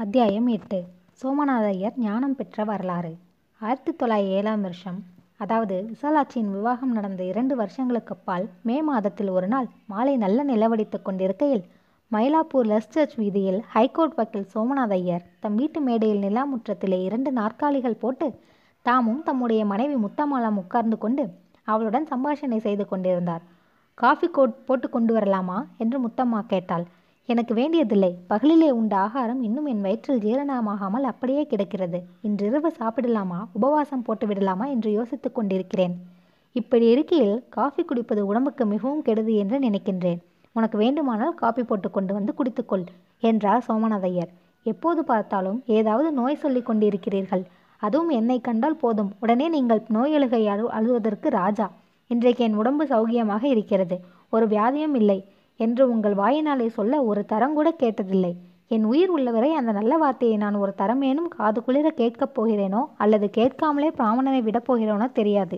அத்தியாயம் எட்டு. சோமநாத ஐயர் ஞானம் பெற்ற வரலாறு. ஆயிரத்தி தொள்ளாயிரத்தி ஏழாம் வருஷம். அதாவது விசாலாட்சியின் விவாகம் நடந்த இரண்டு வருஷங்களுக்கு அப்பால் மே மாதத்தில் ஒரு நாள் மாலை நல்ல நிலவடித்துக் கொண்டிருக்கையில் மயிலாப்பூர் லெஸ் சர்ச் வீதியில் ஹைகோர்ட் வக்கீல் சோமநாத ஐயர் தம் வீட்டு மேடையில் நிலாமுற்றத்திலே இரண்டு நாற்காலிகள் போட்டு தாமும் தம்முடைய மனைவி முத்தம்மாளாம் உட்கார்ந்து கொண்டு அவளுடன் சம்பாஷணை செய்து கொண்டிருந்தார். காஃபி கோட் போட்டு கொண்டு வரலாமா? என்று முத்தம்மா கேட்டாள். எனக்கு வேண்டியதில்லை. பகலிலே உண்ட ஆகாரம் இன்னும் என் வயிற்றில் ஜீரணமாகாமல் அப்படியே கிடக்கிறது. இன்றிரவு சாப்பிடலாமா? உபவாசம் போட்டு விடலாமா? என்று யோசித்துக் கொண்டிருக்கிறேன். இப்படி இருக்கையில் காஃபி குடிப்பது உடம்புக்கு மிகவும் கெடுது என்று நினைக்கின்றேன். உனக்கு வேண்டுமானால் காபி போட்டு கொண்டு வந்து குடித்துக்கொள் என்றார் சோமநாதையர் எப்போது பார்த்தாலும் ஏதாவது நோய் சொல்லி கொண்டிருக்கிறீர்கள். அதுவும் என்னை கண்டால் போதும். உடனே நீங்கள் நோயெழுகை அழு அழுவதற்கு ராஜா. இன்றைக்கு என் உடம்பு சௌகியமாக இருக்கிறது. ஒரு வியாதியும் இல்லை. என்று உங்கள் வாயினாலே சொல்ல ஒரு தரங்கூட கேட்டதில்லை. என் உயிர் உள்ளவரை அந்த நல்ல வார்த்தையை நான் ஒரு தரமேனும் காது குளிர கேட்கப் போகிறேனோ அல்லது கேட்காமலே பிராமணனை விடப் போகிறேனோ தெரியாது.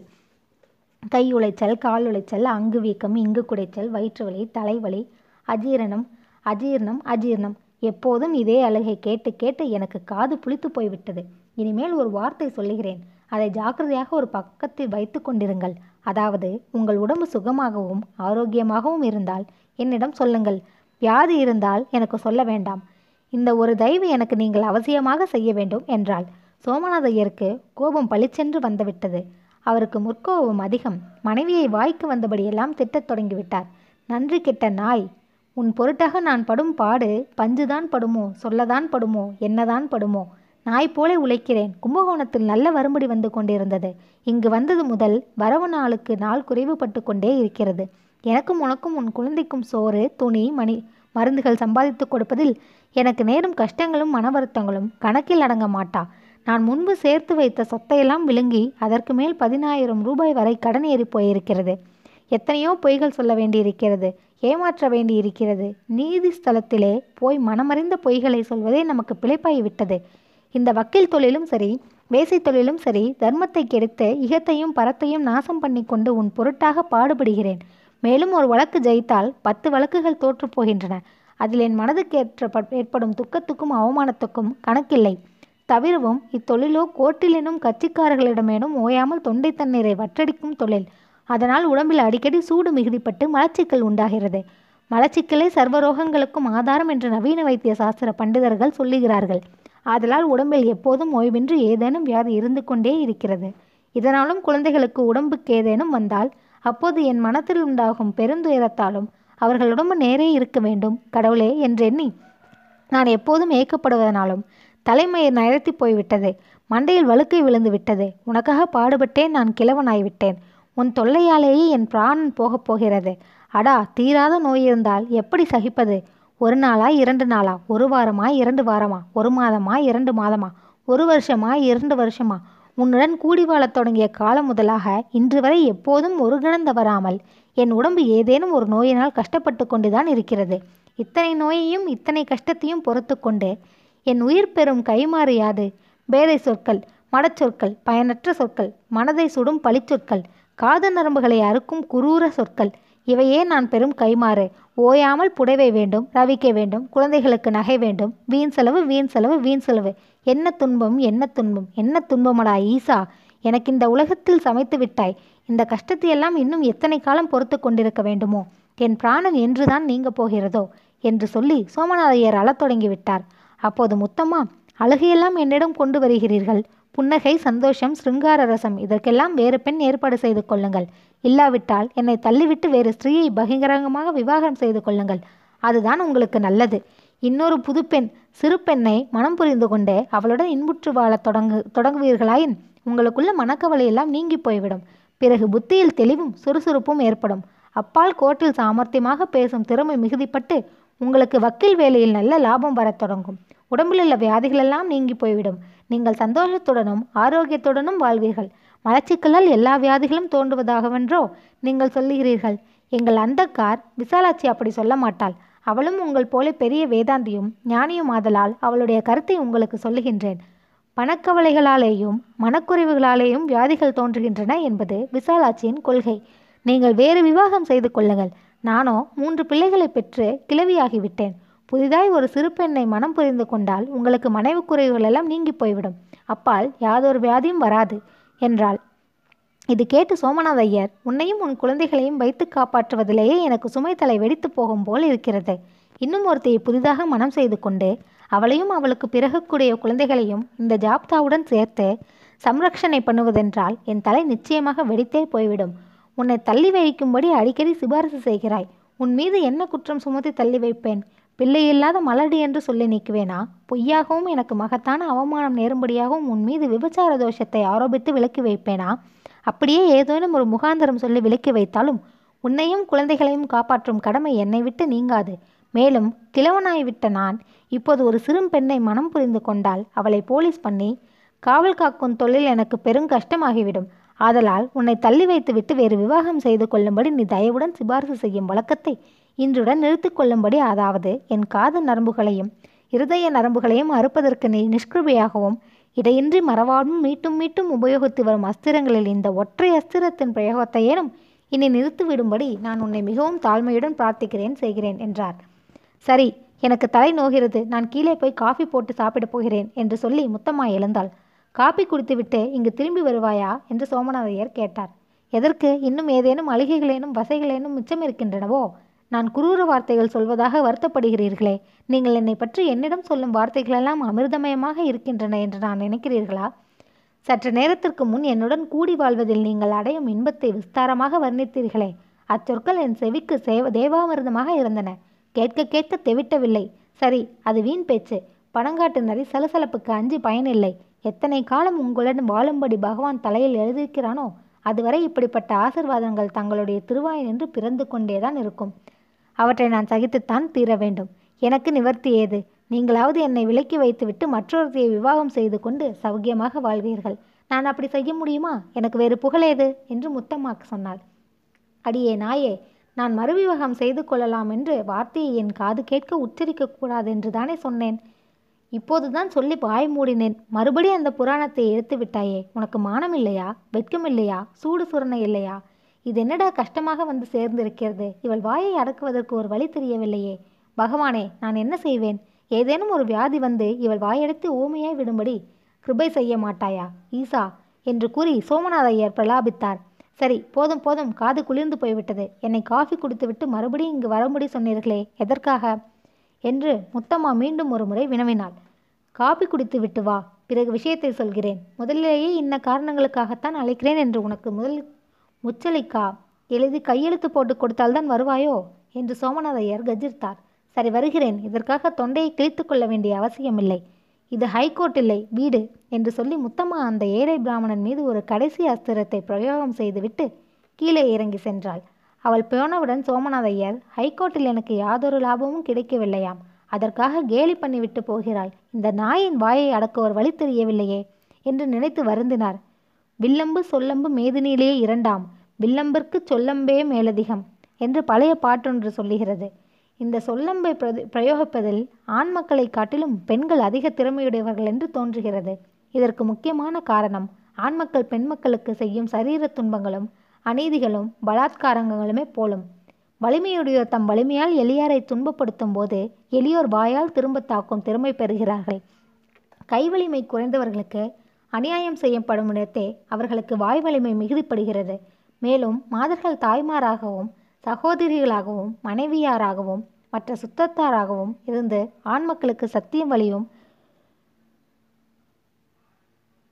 கை உளைச்சல் கால் உளைச்சல் அங்கு வீக்கம் இங்கு குடைச்சல் வயிற்று வலி தலைவலி அஜீரணம் அஜீர்ணம் அஜீர்ணம். எப்போதும் இதே அழுகை கேட்டு கேட்டு எனக்கு காது புளித்து போய்விட்டது. இனிமேல் ஒரு வார்த்தை சொல்லுகிறேன். அதை ஜாக்கிரதையாக ஒரு பக்கத்தில் வைத்து கொண்டிருங்கள். அதாவது உங்கள் உடம்பு சுகமாகவும் ஆரோக்கியமாகவும் இருந்தால் என்னிடம் சொல்லுங்கள். வியாதி இருந்தால் எனக்கு சொல்ல வேண்டாம். இந்த ஒரு தயவு எனக்கு நீங்கள் அவசியமாக செய்ய வேண்டும் என்றாள். சோமநாத ஐயருக்கு கோபம் பளிச்சென்று வந்துவிட்டது. அவருக்கு முற்கோபம் அதிகம். மனைவியை வாய்க்கு வந்தபடியெல்லாம் திட்டத் தொடங்கிவிட்டார். நன்றி கெட்ட நாய். உன் பொருட்டாக நான் படும் பாடு பஞ்சுதான் படுமோ? சொல்லதான் படுமோ? என்னதான் படுமோ? நாய் போலே உழைக்கிறேன். கும்பகோணத்தில் நல்ல வரும்படி வந்து கொண்டிருந்தது. இங்கு வந்தது முதல் வரவு நாளுக்கு நாள் குறைவுபட்டு கொண்டே இருக்கிறது. எனக்கும் உனக்கும் உன் குழந்தைக்கும் சோறு துணி மணி மருந்துகள் சம்பாதித்து கொடுப்பதில் எனக்கு நேரும் கஷ்டங்களும் மன வருத்தங்களும் கணக்கில் அடங்க மாட்டா. நான் முன்பு சேர்த்து வைத்த சொத்தையெல்லாம் விழுங்கி அதற்கு மேல் பதினாயிரம் ரூபாய் வரை கடன் ஏறி போயிருக்கிறது. எத்தனையோ பொய்கள் சொல்ல வேண்டியிருக்கிறது ஏமாற்ற வேண்டியிருக்கிறது. நீதி ஸ்தலத்திலே போய் மனமறிந்த பொய்களை சொல்வதே நமக்கு பிழைப்பாய் விட்டது. இந்த வக்கீல் தொழிலும் சரி வேசை தொழிலும் சரி தர்மத்தை கெடுத்து இகத்தையும் பரத்தையும் நாசம் பண்ணி கொண்டு உன் பொருட்டாக பாடுபடுகிறேன். மேலும் ஒரு வழக்கு ஜெயித்தால் பத்து வழக்குகள் தோற்றுப்போகின்றன அதில் என் மனதுக்கு ஏற்ற ஏற்படும் துக்கத்துக்கும் அவமானத்துக்கும் கணக்கில்லை. தவிரவும் இத்தொழிலோ கோர்ட்டிலெனும் கட்சிக்காரர்களிடமேனும் ஓயாமல் தொண்டை தண்ணீரை வற்றடிக்கும் தொழில். அதனால் உடம்பில் அடிக்கடி சூடு மிகுதிப்பட்டு மலச்சிக்கல் உண்டாகிறது. மலச்சிக்கலே சர்வரோகங்களுக்கும் ஆதாரம் என்று நவீன வைத்திய சாஸ்திர பண்டிதர்கள் சொல்லுகிறார்கள். ஆதலால் உடம்பில் எப்போதும் ஓய்வின்றி ஏதேனும் வியாதி இருந்து கொண்டே இருக்கிறது. இதனாலும் குழந்தைகளுக்கு உடம்புக்கு ஏதேனும் வந்தால் அப்போது என் மனத்தில் உண்டாகும் பெருந்துயரத்தாலும் அவர்கள் உடம்பு நேரே இருக்க வேண்டும். கடவுளே என்றெண்ணி நான் எப்போதும் ஏக்கப்படுவதனாலும் தலைமையை நயர்த்தி போய்விட்டது. மண்டையில் வழுக்கை விழுந்து விட்டது. உனக்காக பாடுபட்டேன் நான் கிழவனாய்விட்டேன் உன் தொல்லையாலேயே என் பிராணன் போகப் போகிறது. அடா தீராத நோய் இருந்தால் எப்படி சகிப்பது? ஒரு நாளா இரண்டு நாளா? ஒரு வாரமா இரண்டு வாரமா? ஒரு மாதமா இரண்டு மாதமா? ஒரு வருஷமா இரண்டு வருஷமா? உன்னுடன் கூடி வாழத் தொடங்கிய காலம் முதலாக இன்று வரை எப்போதும் ஒரு கணம் தவறாமல் என் உடம்பு ஏதேனும் ஒரு நோயினால் கஷ்டப்பட்டு கொண்டுதான் இருக்கிறது. இத்தனை நோயையும் இத்தனை கஷ்டத்தையும் பொறுத்து கொண்டு என் உயிர் பெறும் கைமாறு யாது பேதை சொற்கள் மடச்சொற்கள் பயனற்ற சொற்கள் மனதை சுடும் பழிச்சொற்கள் காது நரம்புகளை அறுக்கும் குரூர சொற்கள் இவையே நான் பெரும் கைமாறு ஓயாமல் புடவை வேண்டும் ரவிக்க வேண்டும் குழந்தைகளுக்கு நகை வேண்டும். வீண் செலவு வீண் செலவு வீண் செலவு. என்ன துன்பம் என்ன துன்பம் என்ன துன்பமடா ஈசா? எனக்கு இந்த உலகத்தில் சமைத்து விட்டாய். இந்த கஷ்டத்தையெல்லாம் இன்னும் எத்தனை காலம் பொறுத்து கொண்டிருக்க வேண்டுமோ? என் பிராணன் என்றுதான் நீங்க போகிறதோ? என்று சொல்லி சோமநாதையர் அழத் தொடங்கி விட்டார். அப்போது முத்தம்மா அழுகையெல்லாம் என்னிடம் கொண்டு வருகிறீர்கள். புன்னகை சந்தோஷம் சிருங்கார ரசம் இதற்கெல்லாம் வேறு பெண் ஏற்பாடு செய்து கொள்ளுங்கள். இல்லாவிட்டால் என்னை தள்ளிவிட்டு வேறு ஸ்திரீயை பகிரங்கமாக விவாகம் செய்து கொள்ளுங்கள். அதுதான் உங்களுக்கு நல்லது. இன்னொரு புதுப்பெண் சிறு பெண்ணை மனம் புரிந்து கொண்டு அவளுடன் இன்புற்று வாழ தொடங்கு தொடங்குவீர்களாயின் உங்களுக்குள்ள மனக்கவலையெல்லாம் நீங்கி போய்விடும். பிறகு புத்தியில் தெளிவும் சுறுசுறுப்பும் ஏற்படும். அப்பால் கோர்ட்டில் சாமர்த்தியமாக பேசும் திறமை மிகுதிப்பட்டு உங்களுக்கு வக்கீல் வேலையில் நல்ல லாபம் வரத் தொடங்கும். உடம்பில் உள்ள வியாதிகளெல்லாம் நீங்கி போய்விடும். நீங்கள் சந்தோஷத்துடனும் ஆரோக்கியத்துடனும் வாழ்வீர்கள். மலச்சிக்கலால் எல்லா வியாதிகளும் தோன்றுவதாகவென்றோ நீங்கள் சொல்லுகிறீர்கள். எங்கள் அந்தக்கார் விசாலாட்சி அப்படி சொல்ல மாட்டாள். அவளும் உங்கள் போல பெரிய வேதாந்தியும் ஞானியும் ஆதலால் அவளுடைய கருத்தை உங்களுக்கு சொல்லுகின்றேன். பணக்கவலைகளாலேயும் மனக்குறைவுகளாலேயும் வியாதிகள் தோன்றுகின்றன என்பது விசாலாட்சியின் கொள்கை. நீங்கள் வேறு விவாகம் செய்து கொள்ளுங்கள். நானோ மூன்று பிள்ளைகளை பெற்று கிளவியாகிவிட்டேன் புதிதாய் ஒரு சிறு பெண்ணை மனம் புரிந்து கொண்டால் உங்களுக்கு மனைவி குறைவுகள் எல்லாம் நீங்கி போய்விடும். அப்பால் யாதொரு வியாதியும் வராது. என்றாள். இது கேட்டு சோமநாத ஐயர் உன்னையும் உன் குழந்தைகளையும் வைத்து காப்பாற்றுவதிலேயே எனக்கு சுமை தலை வெடித்து போகும் போல் இருக்கிறது. இன்னும் ஒருத்தையை புதிதாக மனம் செய்து கொண்டு அவளையும் அவளுக்கு பிறகக்கூடிய குழந்தைகளையும் இந்த ஜாப்தாவுடன் சேர்த்து சம்ரக்ஷணை பண்ணுவதென்றால் என் தலை நிச்சயமாக வெடித்தே போய்விடும். உன்னை தள்ளி வைக்கும்படி அடிக்கடி சிபாரிசு செய்கிறாய். உன் மீது என்ன குற்றம் சுமத்தி தள்ளி வைப்பேன்? பிள்ளை இல்லாத மலடி என்று சொல்லி நீக்குவேனா? பொய்யாகவும் எனக்கு மகத்தான அவமானம் நேரும்படியாகவும் உன் மீது விபச்சார தோஷத்தை ஆரோபித்து விலக்கி வைப்பேனா? அப்படியே ஏதேனும் ஒரு முகாந்தரம் சொல்லி விலக்கி வைத்தாலும் உன்னையும் குழந்தைகளையும் காப்பாற்றும் கடமை என்னை விட்டு நீங்காது. மேலும் கிழவனாய் விட்ட நான் இப்போது ஒரு சிறும் பெண்ணை மனம் புரிந்து கொண்டால் அவளை போலீஸ் பண்ணி காவல் காக்கும் தொழில் எனக்கு பெரும் கஷ்டமாகிவிடும். ஆதலால் உன்னை தள்ளி வைத்துவிட்டு வேறு விவாகம் செய்து கொள்ளும்படி நீ தயவுடன் சிபாரிசு செய்யும் வழக்கத்தை இன்றுடன் நிறுத்திக்கொள்ளும்படி அதாவது என் காது நரம்புகளையும் இருதய நரம்புகளையும் அறுப்பதற்கு நீ நிஷ்கிருபையாகவும் இடையின்றி மறவாடும் மீட்டும் மீட்டும் உபயோகித்து வரும் அஸ்திரங்களில் இந்த ஒற்றை அஸ்திரத்தின் பிரயோகத்தையேனும் இனி நிறுத்திவிடும்படி நான் உன்னை மிகவும் தாழ்மையுடன் பிரார்த்திக்கிறேன் செய்கிறேன் என்றார். சரி எனக்கு தலை நோகிறது. நான் கீழே போய் காஃபி போட்டு சாப்பிடப் போகிறேன் என்று சொல்லி முத்தம்மா எழுந்தாள். காப்பி குடித்துவிட்டு இங்கு திரும்பி வருவாயா என்று சோமநாதையர் கேட்டார். எதற்கு? இன்னும் ஏதேனும் அழுகைகளேனும் வசைகளேனும் மிச்சம் இருக்கின்றனவோ? நான் குரூர வார்த்தைகள் சொல்வதாக வருத்தப்படுகிறீர்களே. நீங்கள் என்னை பற்றி என்னிடம் சொல்லும் வார்த்தைகளெல்லாம் அமிர்தமயமாக இருக்கின்றன என்று நான் நினைக்கிறீர்களா? சற்று நேரத்திற்கு முன் என்னுடன் கூடி வாழ்வதில் நீங்கள் அடையும் இன்பத்தை விஸ்தாரமாக வர்ணித்தீர்களே. அச்சொற்கள் என் செவிக்கு சேவ தேவாமிர்தமாக இருந்தன. கேட்க கேட்க தெவிட்டவில்லை. சரி அது வீண் பேச்சு. பணங்காட்டு நரி சலசலப்புக்கு அஞ்சு பயனில்லை. எத்தனை காலம் உங்களுடன் வாழும்படி பகவான் தலையில் எழுதியிருக்கிறானோ அதுவரை இப்படிப்பட்ட ஆசிர்வாதங்கள் தங்களுடைய திருவாய் நின்று பிறந்து கொண்டேதான் இருக்கும். அவற்றை நான் சகித்துத்தான் தீர வேண்டும். எனக்கு நிவர்த்தி ஏது? நீங்களாவது என்னை விலக்கி வைத்துவிட்டு மற்றொருத்தையை விவாகம் செய்து கொண்டு சௌக்கியமாக வாழ்வீர்கள். நான் அப்படி செய்ய முடியுமா? எனக்கு வேறு புகழேது என்று முத்தம்மாக்கு சொன்னாள். அடியே நாயே நான் மறுவிவாகம் செய்து கொள்ளலாம் என்று வார்த்தையை என் காது கேட்க உச்சரிக்கக்கூடாது என்று தானே சொன்னேன். இப்போதுதான் சொல்லி வாய் மூடினேன். மறுபடி அந்த புராணத்தை எடுத்து விட்டாயே உனக்கு மானம் இல்லையா வெட்கம் இல்லையா சூடு சுரணை இல்லையா? இது என்னடா கஷ்டமாக வந்து சேர்ந்திருக்கிறது? இவள் வாயை அடக்குவதற்கு ஒரு வழி தெரியவில்லையே. பகவானே நான் என்ன செய்வேன்? ஏதேனும் ஒரு வியாதி வந்து இவள் வாயடைத்து ஊமையாய் விடும்படி கிருபை செய்ய மாட்டாயா? ஈசா என்று கூறி சோமநாத ஐயர் பிரலாபித்தார். சரி போதும் போதும் காது குளிர்ந்து போய்விட்டது. என்னை காஃபி குடித்துவிட்டு மறுபடியும் இங்கு வரும்படி சொன்னீர்களே எதற்காக? என்று முத்தம்மா மீண்டும் ஒரு முறை வினவினாள். காபி குடித்து விட்டு வா பிறகு விஷயத்தை சொல்கிறேன். முதலிலேயே இன்ன காரணங்களுக்காகத்தான் அழைக்கிறேன் என்று உனக்கு முதல் முச்சலிக்கா எழுதி கையெழுத்து போட்டு கொடுத்தால்தான் வருவாயோ? என்று சோமநாதையர் கஜிர்த்தார். சரி வருகிறேன். இதற்காக தொண்டையை கிழித்து கொள்ள வேண்டிய அவசியமில்லை. இது ஹைகோர்ட் இல்லை வீடு என்று சொல்லி முத்தம்மா அந்த ஏழை பிராமணன் மீது ஒரு கடைசி அஸ்திரத்தை பிரயோகம் செய்துவிட்டு கீழே இறங்கி சென்றாள். அவள் போனவுடன் சோமநாதையர் ஹைகோர்ட்டில் எனக்கு யாதொரு லாபமும் கிடைக்கவில்லையாம். அதற்காக கேலி பண்ணிவிட்டு போகிறாள் இந்த நாயின் வாயை அடக்க ஒரு வழி தெரியவில்லையே என்று நினைத்து வருந்தினார். வில்லம்பு சொல்லம்பு மேதினிலே இரண்டாம். வில்லம்பிற்கு சொல்லம்பே மேலதிகம் என்று பழைய பாட்டொன்று சொல்லுகிறது. இந்த சொல்லம்பை பிரதி பிரயோகிப்பதில் ஆண் மக்களை காட்டிலும் பெண்கள் அதிக திறமையுடையவர்கள் என்று தோன்றுகிறது. இதற்கு முக்கியமான காரணம் ஆண் மக்கள் பெண் மக்களுக்கு செய்யும் சரீர துன்பங்களும் அநீதிகளும் பலாத்காரங்களுமே போலும். வலிமையுடையோர் தம் வலிமையால் எளியாரை துன்பப்படுத்தும் போது எளியோர் வாயால் திரும்ப தாக்கும் திறமை பெறுகிறார்கள். கைவலிமை குறைந்தவர்களுக்கு அநியாயம் செய்யப்படும் இடத்தே அவர்களுக்கு வாய் வலிமை மிகுதிப்படுகிறது. மேலும் மாதர்கள் தாய்மாராகவும் சகோதரிகளாகவும் மனைவியாராகவும் மற்ற சுத்தத்தாராகவும் இருந்து ஆண் மக்களுக்கு சத்தியம் வழியும்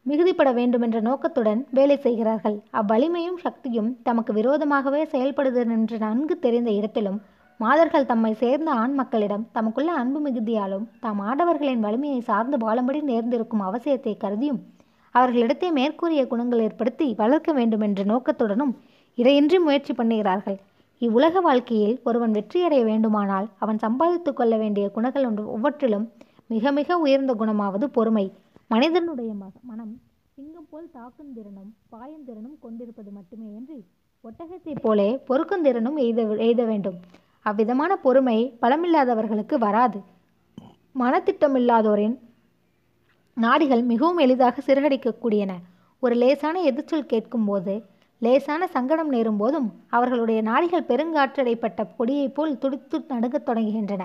மிகுதிப்பட வேண்டுமென்ற நோக்கத்துடன் வேலை செய்கிறார்கள். அவ்வலிமையும் சக்தியும் தமக்கு விரோதமாகவே செயல்படுது என்று நன்கு தெரிந்த இடத்திலும் மாதர்கள் தம்மை சேர்ந்த ஆண் மக்களிடம் தமக்குள்ள அன்பு மிகுதியாலும் தாம் ஆடவர்களின் வலிமையை சார்ந்து வாழும்படி நேர்ந்திருக்கும் அவசியத்தை கருதியும் அவர்களிடத்தே மேற்கூறிய குணங்கள் ஏற்படுத்தி வளர்க்க வேண்டும் என்ற நோக்கத்துடனும் இடையின்றி முயற்சி பண்ணுகிறார்கள். இவ்வுலக வாழ்க்கையில் ஒருவன் வெற்றியடைய வேண்டுமானால் அவன் சம்பாதித்து கொள்ள வேண்டிய குணங்கள் ஒன்று ஒவ்வொற்றிலும் மிக மிக உயர்ந்த குணமாவது பொறுமை. மனிதனுடைய மனம் சிங்கம் போல் தாக்கும் திறனும் பாயும் திறனும் கொண்டிருப்பது மட்டுமே என்று ஒட்டகத்தைப் போலே பொறுக்கும் திறனும் எய்த எய்த வேண்டும். அவ்விதமான பொறுமை பலமில்லாதவர்களுக்கு வராது. மனத்திட்டமில்லாதோரின் நாடிகள் மிகவும் எளிதாக சிறகடிக்கக்கூடியன. ஒரு லேசான எதிர்ச்சொல் கேட்கும்போது லேசான சங்கடம் நேரும் போதும் அவர்களுடைய நாடிகள் பெருங்காற்றடைப்பட்ட கொடியைப் போல் துடித்து நடுங்கத் தொடங்குகின்றன.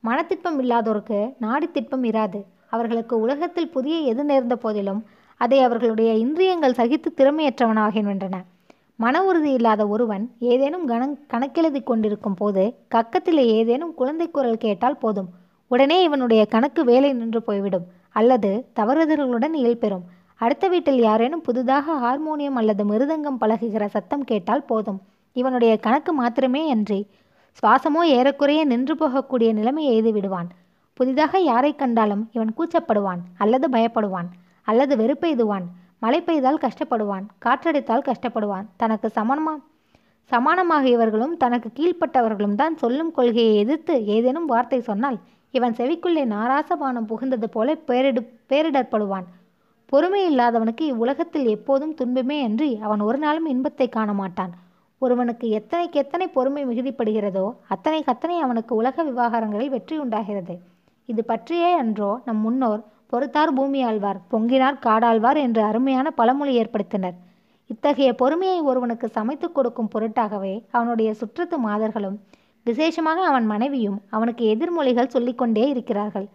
மனத்திட்பம் இல்லாதோருக்கு நாடி திட்பம் இராது. அவர்களுக்கு உலகத்தில் புதிய எது நேர்ந்த போதிலும் அதை அவர்களுடைய இந்திரியங்கள் சகித்து திறமையற்றவனாகின்றன மன உறுதி இல்லாத ஒருவன் ஏதேனும் கண கணக்கெழுதி கொண்டிருக்கும் போது கக்கத்தில் ஏதேனும் குழந்தை குரல் கேட்டால் போதும். உடனே இவனுடைய கணக்கு வேலை நின்று போய்விடும். அல்லது தவறுதல்களுடன் இயல்பெறும். அடுத்த வீட்டில் யாரேனும் புதிதாக ஹார்மோனியம் அல்லது மிருதங்கம் பழகுகிற சத்தம் கேட்டால் போதும். இவனுடைய கணக்கு மாத்திரமே அன்றி சுவாசமோ ஏறக்குறைய நின்று போகக்கூடிய நிலைமை எய்து விடுவான். புதிதாக யாரை கண்டாலும் இவன் கூச்சப்படுவான் அல்லது பயப்படுவான் அல்லது வெறுப்பெய்துவான். மழை பெய்தால் கஷ்டப்படுவான் காற்றடித்தால் கஷ்டப்படுவான். தனக்கு சமமா சமானமாகியவர்களும் தனக்கு கீழ்ப்பட்டவர்களும் தான் சொல்லும் கொள்கையை எதிர்த்து ஏதேனும் வார்த்தை சொன்னால் இவன் செவிக்குள்ளே நாராசபானம் புகுந்தது போல பேரிடு பேரிடற்படுவான். பொறுமை இல்லாதவனுக்கு இவ்வுலகத்தில் எப்போதும் துன்பமே அன்றி அவன் ஒரு நாளும் இன்பத்தை காண மாட்டான் ஒருவனுக்கு எத்தனைக்கு எத்தனை பொறுமை மிகுதிப்படுகிறதோ அத்தனைக்கு அத்தனை அவனுக்கு உலக விவகாரங்களில் வெற்றி உண்டாகிறது. இது பற்றியே அன்றோ நம் முன்னோர் பொறுத்தார் பூமி ஆழ்வார் பொங்கினார் காடாழ்வார் என்று அருமையான பழமொழி ஏற்படுத்தினர். இத்தகைய பொறுமையை ஒருவனுக்கு சமைத்து கொடுக்கும் பொருட்டாகவே அவனுடைய சுற்றத்து மாதர்களும் விசேஷமாக அவன் மனைவியும் அவனுக்கு எதிர்மொழிகள் சொல்லிக்கொண்டே இருக்கிறார்கள்.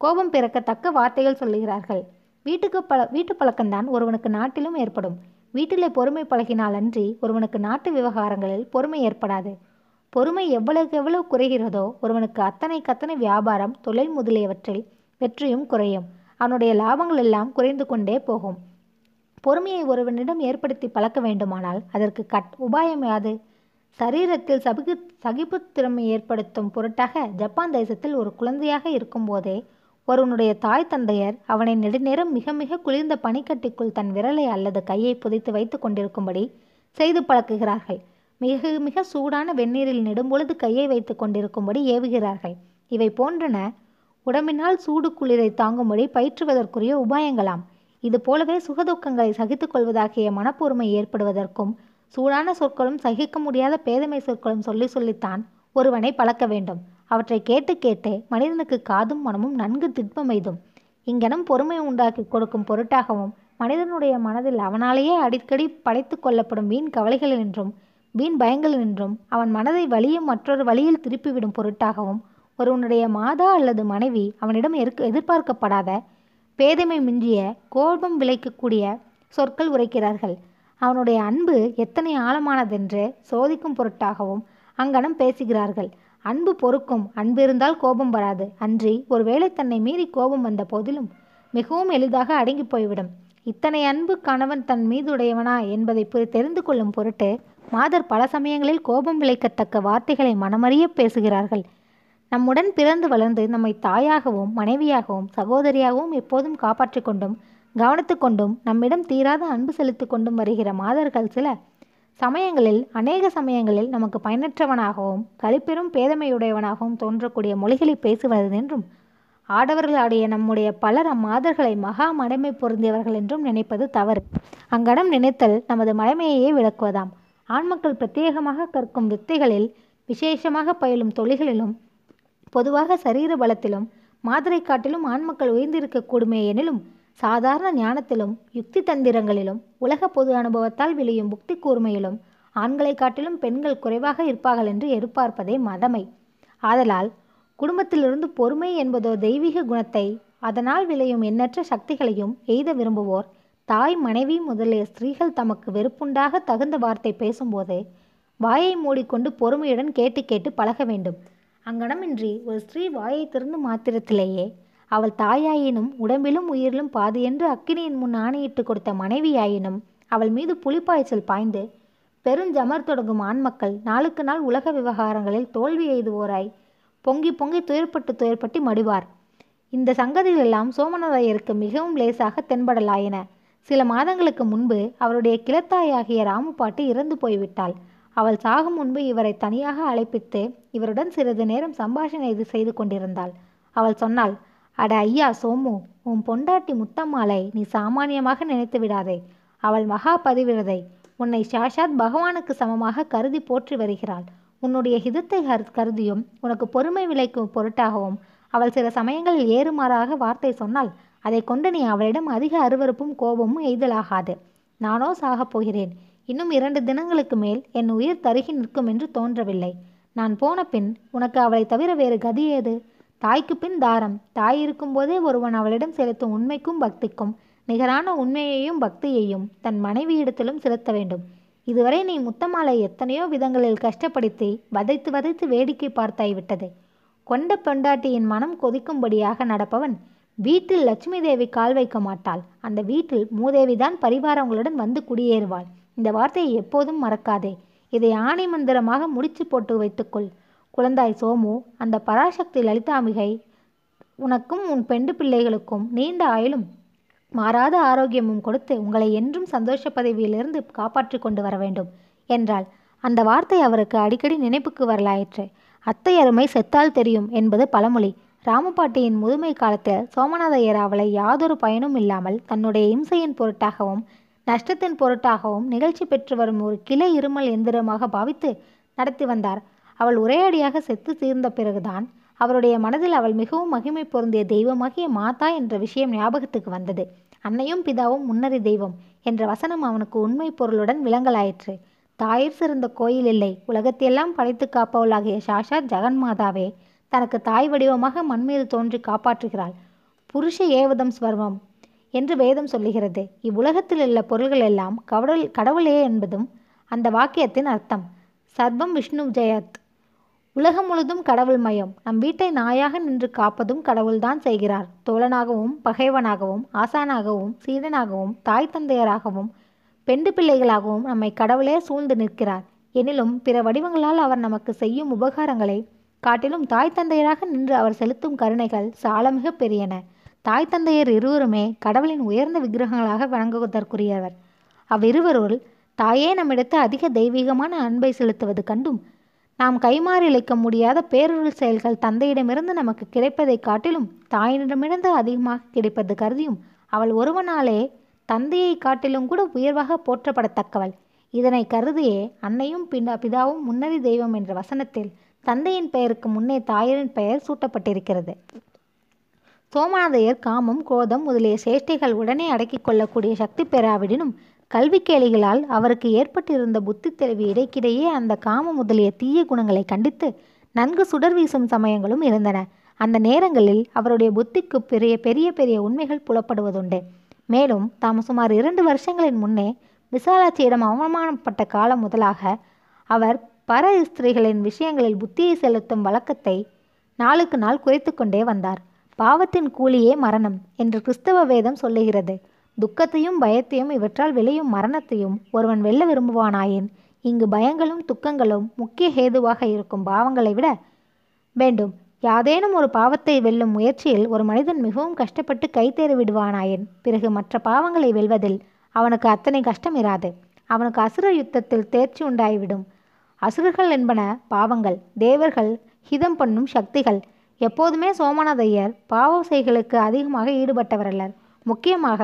கோபம் பிறக்கத்தக்க வார்த்தைகள் சொல்லுகிறார்கள். வீட்டுக்கு பழ வீட்டு பழக்கம்தான் ஒருவனுக்கு நாட்டிலும் ஏற்படும். வீட்டிலே பொறுமை பழகினால் அன்றி ஒருவனுக்கு நாட்டு விவகாரங்களில் பொறுமை ஏற்படாது. பொறுமை எவ்வளவுக்கு எவ்வளவு குறைகிறதோ ஒருவனுக்கு அத்தனைக்கு அத்தனை வியாபாரம் தொழில் முதலியவற்றில் வெற்றியும் குறையும். அவனுடைய லாபங்கள் எல்லாம் குறைந்து கொண்டே போகும். பொறுமையை ஒருவனிடம் ஏற்படுத்தி பழக்க வேண்டுமானால் அதற்கு கட் உபாயம் யாது? சரீரத்தில் சபிகு சகிப்புத்திறமை ஏற்படுத்தும் பொருட்டாக ஜப்பான் தேசத்தில் ஒரு குழந்தையாக இருக்கும்போதே ஒருவனுடைய தாய் தந்தையர் அவனை நெடுநேரம் மிக மிக குளிர்ந்த பனிக்கட்டிக்குள் தன் விரலை அல்லது கையை புதைத்து வைத்து கொண்டிருக்கும்படி செய்து பழக்குகிறார்கள். மிக மிக சூடான வெந்நீரில் நெடும்பொழுது கையை வைத்து கொண்டிருக்கும்படி ஏவுகிறார்கள். இவை போன்றன உடம்பினால் சூடு குளிரை தாங்கும்படி பயிற்றுவதற்குரிய உபாயங்களாம். இது போலவே சுகதுக்கங்களை சகித்துக் கொள்வதாகிய மனப்பொறுமை ஏற்படுவதற்கும் சூடான சொற்களும் சகிக்க முடியாத பேதமை சொற்களும் சொல்லி சொல்லித்தான் ஒருவனை பழக்க வேண்டும். அவற்றை கேட்டு கேட்டு மனிதனுக்கு காதும் மனமும் நன்கு திட்பமெய்தும் இங்கனம் பொறுமை உண்டாக்கி கொடுக்கும் பொருட்டாகவும் மனிதனுடைய மனதில் அவனாலேயே அடிக்கடி படைத்து கொள்ளப்படும் வீண் கவலைகளினின்றும் வீண் பயங்களினின்றும் அவன் மனதை வழியும் மற்றொரு வழியில் திருப்பிவிடும் பொருட்டாகவும் ஒருவனுடைய மாதா அல்லது மனைவி அவனிடம் எதிர்பார்க்கப்படாத பேதமை மிஞ்சிய கோபம் விளைக்கக்கூடிய சொற்கள் உரைக்கிறார்கள். அவனுடைய அன்பு எத்தனை ஆழமானதென்று சோதிக்கும் பொருட்டாகவும் அங்கனம் பேசுகிறார்கள். அன்பு பொறுக்கும் அன்பு இருந்தால் கோபம் வராது. அன்றி ஒருவேளை தன்னை மீறி கோபம் வந்த போதிலும் மிகவும் எளிதாக அடங்கி போய்விடும். இத்தனை அன்பு கணவன் தன் மீதுடையவனா என்பதை தெரிந்து கொள்ளும் பொருட்டு மாதர் பல சமயங்களில் கோபம் விளைக்கத்தக்க வார்த்தைகளை மனமறிய பேசுகிறார்கள். நம்முடன் பிறந்து வளர்ந்து நம்மை தாயாகவும் மனைவியாகவும் சகோதரியாகவும் எப்போதும் காப்பாற்றி கொண்டும் கவனித்து கொண்டும் நம்மிடம் தீராத அன்பு செலுத்தி கொண்டும் வருகிற மாதர்கள் சில சமயங்களில் அநேக சமயங்களில் நமக்கு பயனற்றவனாகவும் கழிப்பெரும் பேதமையுடையவனாகவும் தோன்றக்கூடிய மொழிகளை பேசுவது என்றும் நம்முடைய பலர் அம்மாதர்களை மகா மடைமை பொருந்தியவர்கள் என்றும் நினைப்பது தவறு. அங்கடம் நினைத்தல் நமது மடைமையையே விளக்குவதாம். ஆண்மக்கள் பிரத்யேகமாக கற்கும் வித்தைகளில் விசேஷமாக பயிலும் தொழில்களிலும் பொதுவாக சரீர பலத்திலும் மாதரை காட்டிலும் ஆண்மக்கள் உயர்ந்திருக்கக்கூடுமே எனிலும் சாதாரண ஞானத்திலும் யுக்தி தந்திரங்களிலும் உலக பொது அனுபவத்தால் விளையும் புக்தி கூர்மையிலும் ஆண்களை காட்டிலும் பெண்கள் குறைவாக இருப்பார்கள் என்று எதிர்பார்ப்பதே மதமை. ஆதலால் குடும்பத்திலிருந்து பொறுமை என்பதோ தெய்வீக குணத்தை அதனால் விளையும் எண்ணற்ற சக்திகளையும் எய்த விரும்புவோர் தாய் மனைவி முதலிய ஸ்திரீகள் தமக்கு வெறுப்புண்டாக தகுந்த வார்த்தை பேசும்போது வாயை மூடிக்கொண்டு பொறுமையுடன் கேட்டு கேட்டு பழக வேண்டும். அங்கனமின்றி ஒரு ஸ்திரீ வாயை திறந்து மாத்திரத்திலேயே அவள் தாயாயினும் உடம்பிலும் உயிரிலும் பாதி என்று அக்கினியின் முன் ஆணையிட்டு கொடுத்த மனைவியாயினும் அவள் மீது புலிப்பாய்ச்சல் பாய்ந்து பெருஞ்சமர் தொடங்கும் ஆண்மக்கள் நாளுக்கு நாள் உலக விவகாரங்களில் தோல்வி எய்துவோராய். பொங்கி பொங்கி துயர்பட்டு துயர்பட்டு மடிவார். இந்த சங்கதிகளெல்லாம் சோமநாதையருக்கு மிகவும் லேசாக தென்படலாயின. சில மாதங்களுக்கு முன்பு அவருடைய கிளத்தாயாகிய ராமுப்பாட்டி இறந்து போய்விட்டாள். அவள் சாகும் முன்பு இவரை தனியாக அழைப்பித்து இவருடன் சிறிது நேரம் சம்பாஷணை இது செய்து கொண்டிருந்தாள். அவள் சொன்னாள் அட ஐயா சோமு உன் பொண்டாட்டி முத்தம்மாளை நீ சாமானியமாக நினைத்து விடாதே. அவள் மகா பதிவிரதை. உன்னை சாஷாத் பகவானுக்கு சமமாக கருதி போற்றி வருகிறாள். உன்னுடைய ஹிதத்தை கருதியும் உனக்கு பொறுமை விலைக்கும் பொருட்டாகவும் அவள் சில சமயங்களில் ஏறுமாறாக வார்த்தை சொன்னால் அதை கொண்டு நீ அவளிடம் அதிக அருவருப்பும் கோபமும் எய்தலாகாது. நானோ சாகப் போகிறேன். இன்னும் இரண்டு தினங்களுக்கு மேல் என் உயிர் தருகி நிற்கும் என்று தோன்றவில்லை. நான் போன பின் உனக்கு அவளை தவிர வேறு கதி ஏது? தாய்க்கு பின் தாரம். தாய் இருக்கும்போதே ஒருவன் அவளிடம் செலுத்தும் உண்மைக்கும் பக்திக்கும் நிகரான உண்மையையும் பக்தியையும் தன் மனைவியிடத்திலும் செலுத்த வேண்டும். இதுவரை நீ முத்தமாலை எத்தனையோ விதங்களில் கஷ்டப்படுத்தி வதைத்து வதைத்து வேடிக்கை பார்த்தாய் விட்டது. கொண்ட பெண்டாட்டியின் மனம் கொதிக்கும்படியாக நடப்பவன் வீட்டில் லட்சுமி தேவி கால் வைக்க மாட்டாள். அந்த வீட்டில் மூதேவிதான் பரிவாரங்களுடன் வந்து குடியேறுவாள். இந்த வார்த்தையை எப்போதும் மறக்காதே. இதை ஆணை மந்திரமாக முடிச்சு போட்டு வைத்துக்கொள். குழந்தாய் சோமு அந்த பராசக்தி லலிதாம்பிகை உனக்கும் உன் பெண்டு பிள்ளைகளுக்கும் நீண்ட ஆயுளும். மாறாத ஆரோக்கியமும் கொடுத்து உங்களை என்றும் சந்தோஷ பதவியிலிருந்து காப்பாற்றி கொண்டு வர வேண்டும் என்றாள். அந்த வார்த்தை அவருக்கு அடிக்கடி நினைப்புக்கு வரலாயிற்று. அத்தை அருமை செத்தால் தெரியும் என்பது பழமொழி. ராமபாட்டியின் முதுமை காலத்தில் சோமநாதையர் அவளை யாதொரு பயனும் இல்லாமல் தன்னுடைய இம்சையின் பொருட்டாகவும் நஷ்டத்தின் பொருட்டாகவும் நிகழ்ச்சி பெற்று வரும் ஒரு கிளை இருமல் எந்திரமாக பாவித்து நடத்தி வந்தார். அவள் ஒரேயடியாக செத்து தீர்ந்த பிறகுதான் அவருடைய மனதில் அவள் மிகவும் மகிமை பொருந்திய தெய்வமாகிய மாதா என்ற விஷயம் ஞாபகத்துக்கு வந்தது. அன்னையும் பிதாவும் முன்னறி தெய்வம் என்ற வசனம் அவனுக்கு உண்மை பொருளுடன் விளங்கலாயிற்று. தாயிற் சிறந்த கோயில் இல்லை. உலகத்தையெல்லாம் படைத்து காப்பவளாகிய சாஷாத் ஜெகன்மாதாவே தனக்கு தாய் வடிவமாக மண்மீது தோன்றி காப்பாற்றுகிறாள். புருஷ ஏவதம் ஸ்வர்மம் என்று வேதம் சொல்லுகிறது. இவ்வுலகத்தில் உள்ள பொருள்கள் எல்லாம் கடவுள் கடவுளே என்பதும் அந்த வாக்கியத்தின் அர்த்தம். சர்வம் விஷ்ணு ஜெயத். உலகம் முழுதும் கடவுள் மயம். நம் வீட்டை நாயாக நின்று காப்பதும் கடவுள்தான் செய்கிறார். தோழனாகவும் பகைவனாகவும் ஆசானாகவும் சீடனாகவும் தாய் தந்தையராகவும் பெண்டு பிள்ளைகளாகவும் நம்மை கடவுளே சூழ்ந்து நிற்கிறார். எனினும் பிற வடிவங்களால் அவர் நமக்கு செய்யும் உபகாரங்களை காட்டிலும் தாய் தந்தையராக நின்று அவர் செலுத்தும் கருணைகள் சாலமிக பெரியன. தாய் தந்தையர் இருவருமே கடவுளின் உயர்ந்த விக்கிரகங்களாக வணங்குவதற்குரியவர். அவ்விருவருள் தாயே நம்மிடத்து அதிக தெய்வீகமான அன்பை செலுத்துவது கண்டும் நாம் கைமாறி இழைக்க முடியாத பேரொருள் செயல்கள் தந்தையிடமிருந்து நமக்கு கிடைப்பதைக் காட்டிலும் தாயினிடமிருந்து அதிகமாக கிடைப்பது கருதியும். அவள் ஒருவனாலே தந்தையை காட்டிலும் கூட உயர்வாக போற்றப்படத்தக்கவள். இதனை கருதியே அன்னையும் பின்னா பிதாவும் முன்னறி தெய்வம் என்ற வசனத்தில் தந்தையின் பெயருக்கு முன்னே தாயரின் பெயர் சூட்டப்பட்டிருக்கிறது. சோமநாதையர் காமம் கோதம் முதலிய சேஷ்டைகள் உடனே அடக்கிக் கொள்ளக்கூடிய சக்தி பெறாவிடினும் கல்வி கேளிகளால் அவருக்கு ஏற்பட்டிருந்த புத்தி தெளிவு இடைக்கிடையே அந்த காம முதலிய தீய குணங்களை கண்டித்து நன்கு சுடர் வீசும் சமயங்களும் இருந்தன. அந்த நேரங்களில் அவருடைய புத்திக்கு பெரிய பெரிய பெரிய உண்மைகள் புலப்படுவதுண்டு. மேலும் தாம் சுமார் இரண்டு வருஷங்களின் முன்னே விசாலாட்சியிடம் அவமானப்பட்ட காலம் முதலாக அவர் பர ஸ்திரீகளின் விஷயங்களில் புத்தியை செலுத்தும் வழக்கத்தை நாளுக்கு நாள் குறைத்து கொண்டே வந்தார். பாவத்தின் கூலியே மரணம் என்று கிறிஸ்தவ வேதம் சொல்லுகிறது. துக்கத்தையும் பயத்தையும் இவற்றால் விளையும் மரணத்தையும் ஒருவன் வெல்ல விரும்புவானாயின் இங்கு பயங்களும் துக்கங்களும் முக்கிய ஹேதுவாக இருக்கும் பாவங்களை விட வேண்டும். யாதேனும் ஒரு பாவத்தை வெல்லும் முயற்சியில் ஒரு மனிதன் மிகவும் கஷ்டப்பட்டு கைத்தேறி விடுவானாயின் பிறகு மற்ற பாவங்களை வெல்வதில் அவனுக்கு அத்தனை கஷ்டம் இராது. அவனுக்கு அசுர யுத்தத்தில் தேர்ச்சி உண்டாகிவிடும் அசுரர்கள் என்பன பாவங்கள் தேவர்கள் ஹிதம் பண்ணும் சக்திகள். எப்போதுமே சோமநாதையர் பாவ செய்களுக்கு அதிகமாக ஈடுபட்டவரல்லர். முக்கியமாக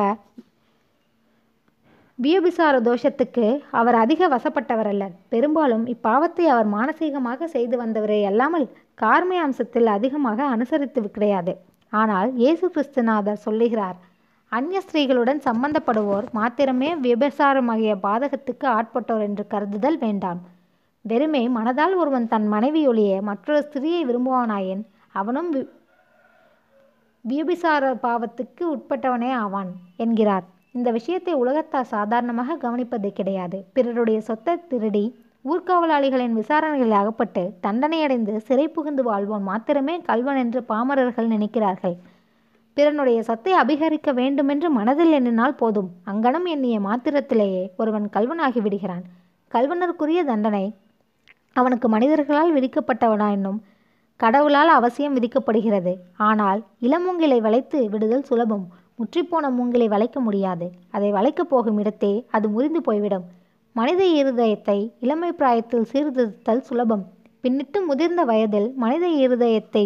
வியபிசார தோஷத்துக்கு அவர் அதிக வசப்பட்டவரல்லர் பெரும்பாலும் இப்பாவத்தை அவர் மானசீகமாக செய்து வந்தவரே அல்லாமல் கார்மிய அம்சத்தில் அதிகமாக அனுசரித்து கிடையாது. ஆனால் இயேசு கிறிஸ்துநாதர் சொல்லுகிறார் அந்நிய ஸ்திரீகளுடன் சம்பந்தப்படுவோர் மாத்திரமே விபசாரமாகிய பாதகத்துக்கு ஆட்பட்டோர் என்று கருதுதல் வேண்டாம். வெறுமே மனதால் ஒருவன் தன் மனைவியொழிய மற்றொரு ஸ்திரீயை விரும்புவானாயின் அவனும் வி வியபிசார பாவத்துக்கு உட்பட்டவனே ஆவான் என்கிறார். இந்த விஷயத்தை உலகத்தார் சாதாரணமாக கவனிப்பது கிடையாது. பிறருடைய சொத்தை திருடி ஊர்காவலாளிகளின் விசாரணைகளில் அகப்பட்டு தண்டனையடைந்து சிறை புகுந்து வாழ்வோன் மாத்திரமே கல்வன் என்று பாமரர்கள் நினைக்கிறார்கள். பிறனுடைய சொத்தை அபிகரிக்க வேண்டுமென்று மனதில் எண்ணினால் போதும். அங்கனம் எண்ணிய மாத்திரத்திலேயே ஒருவன் கல்வனாகி விடுகிறான். கல்வனருக்குரிய தண்டனை அவனுக்கு மனிதர்களால் விதிக்கப்பட்டவனா என்னும் கடவுளால் அவசியம் விதிக்கப்படுகிறது. ஆனால் இளமூங்கிலை வளைத்து விடுதல் சுலபம். முற்றிப்போன மூங்கிலை வளைக்க முடியாது. அதை வளைக்கப் போகும் இடத்தே அது முறிந்து போய்விடும். மனித இருதயத்தை இளமை பிராயத்தில் சீர்திருத்தல் சுலபம். பின்னிட்டு முதிர்ந்த வயதில் மனித இருதயத்தை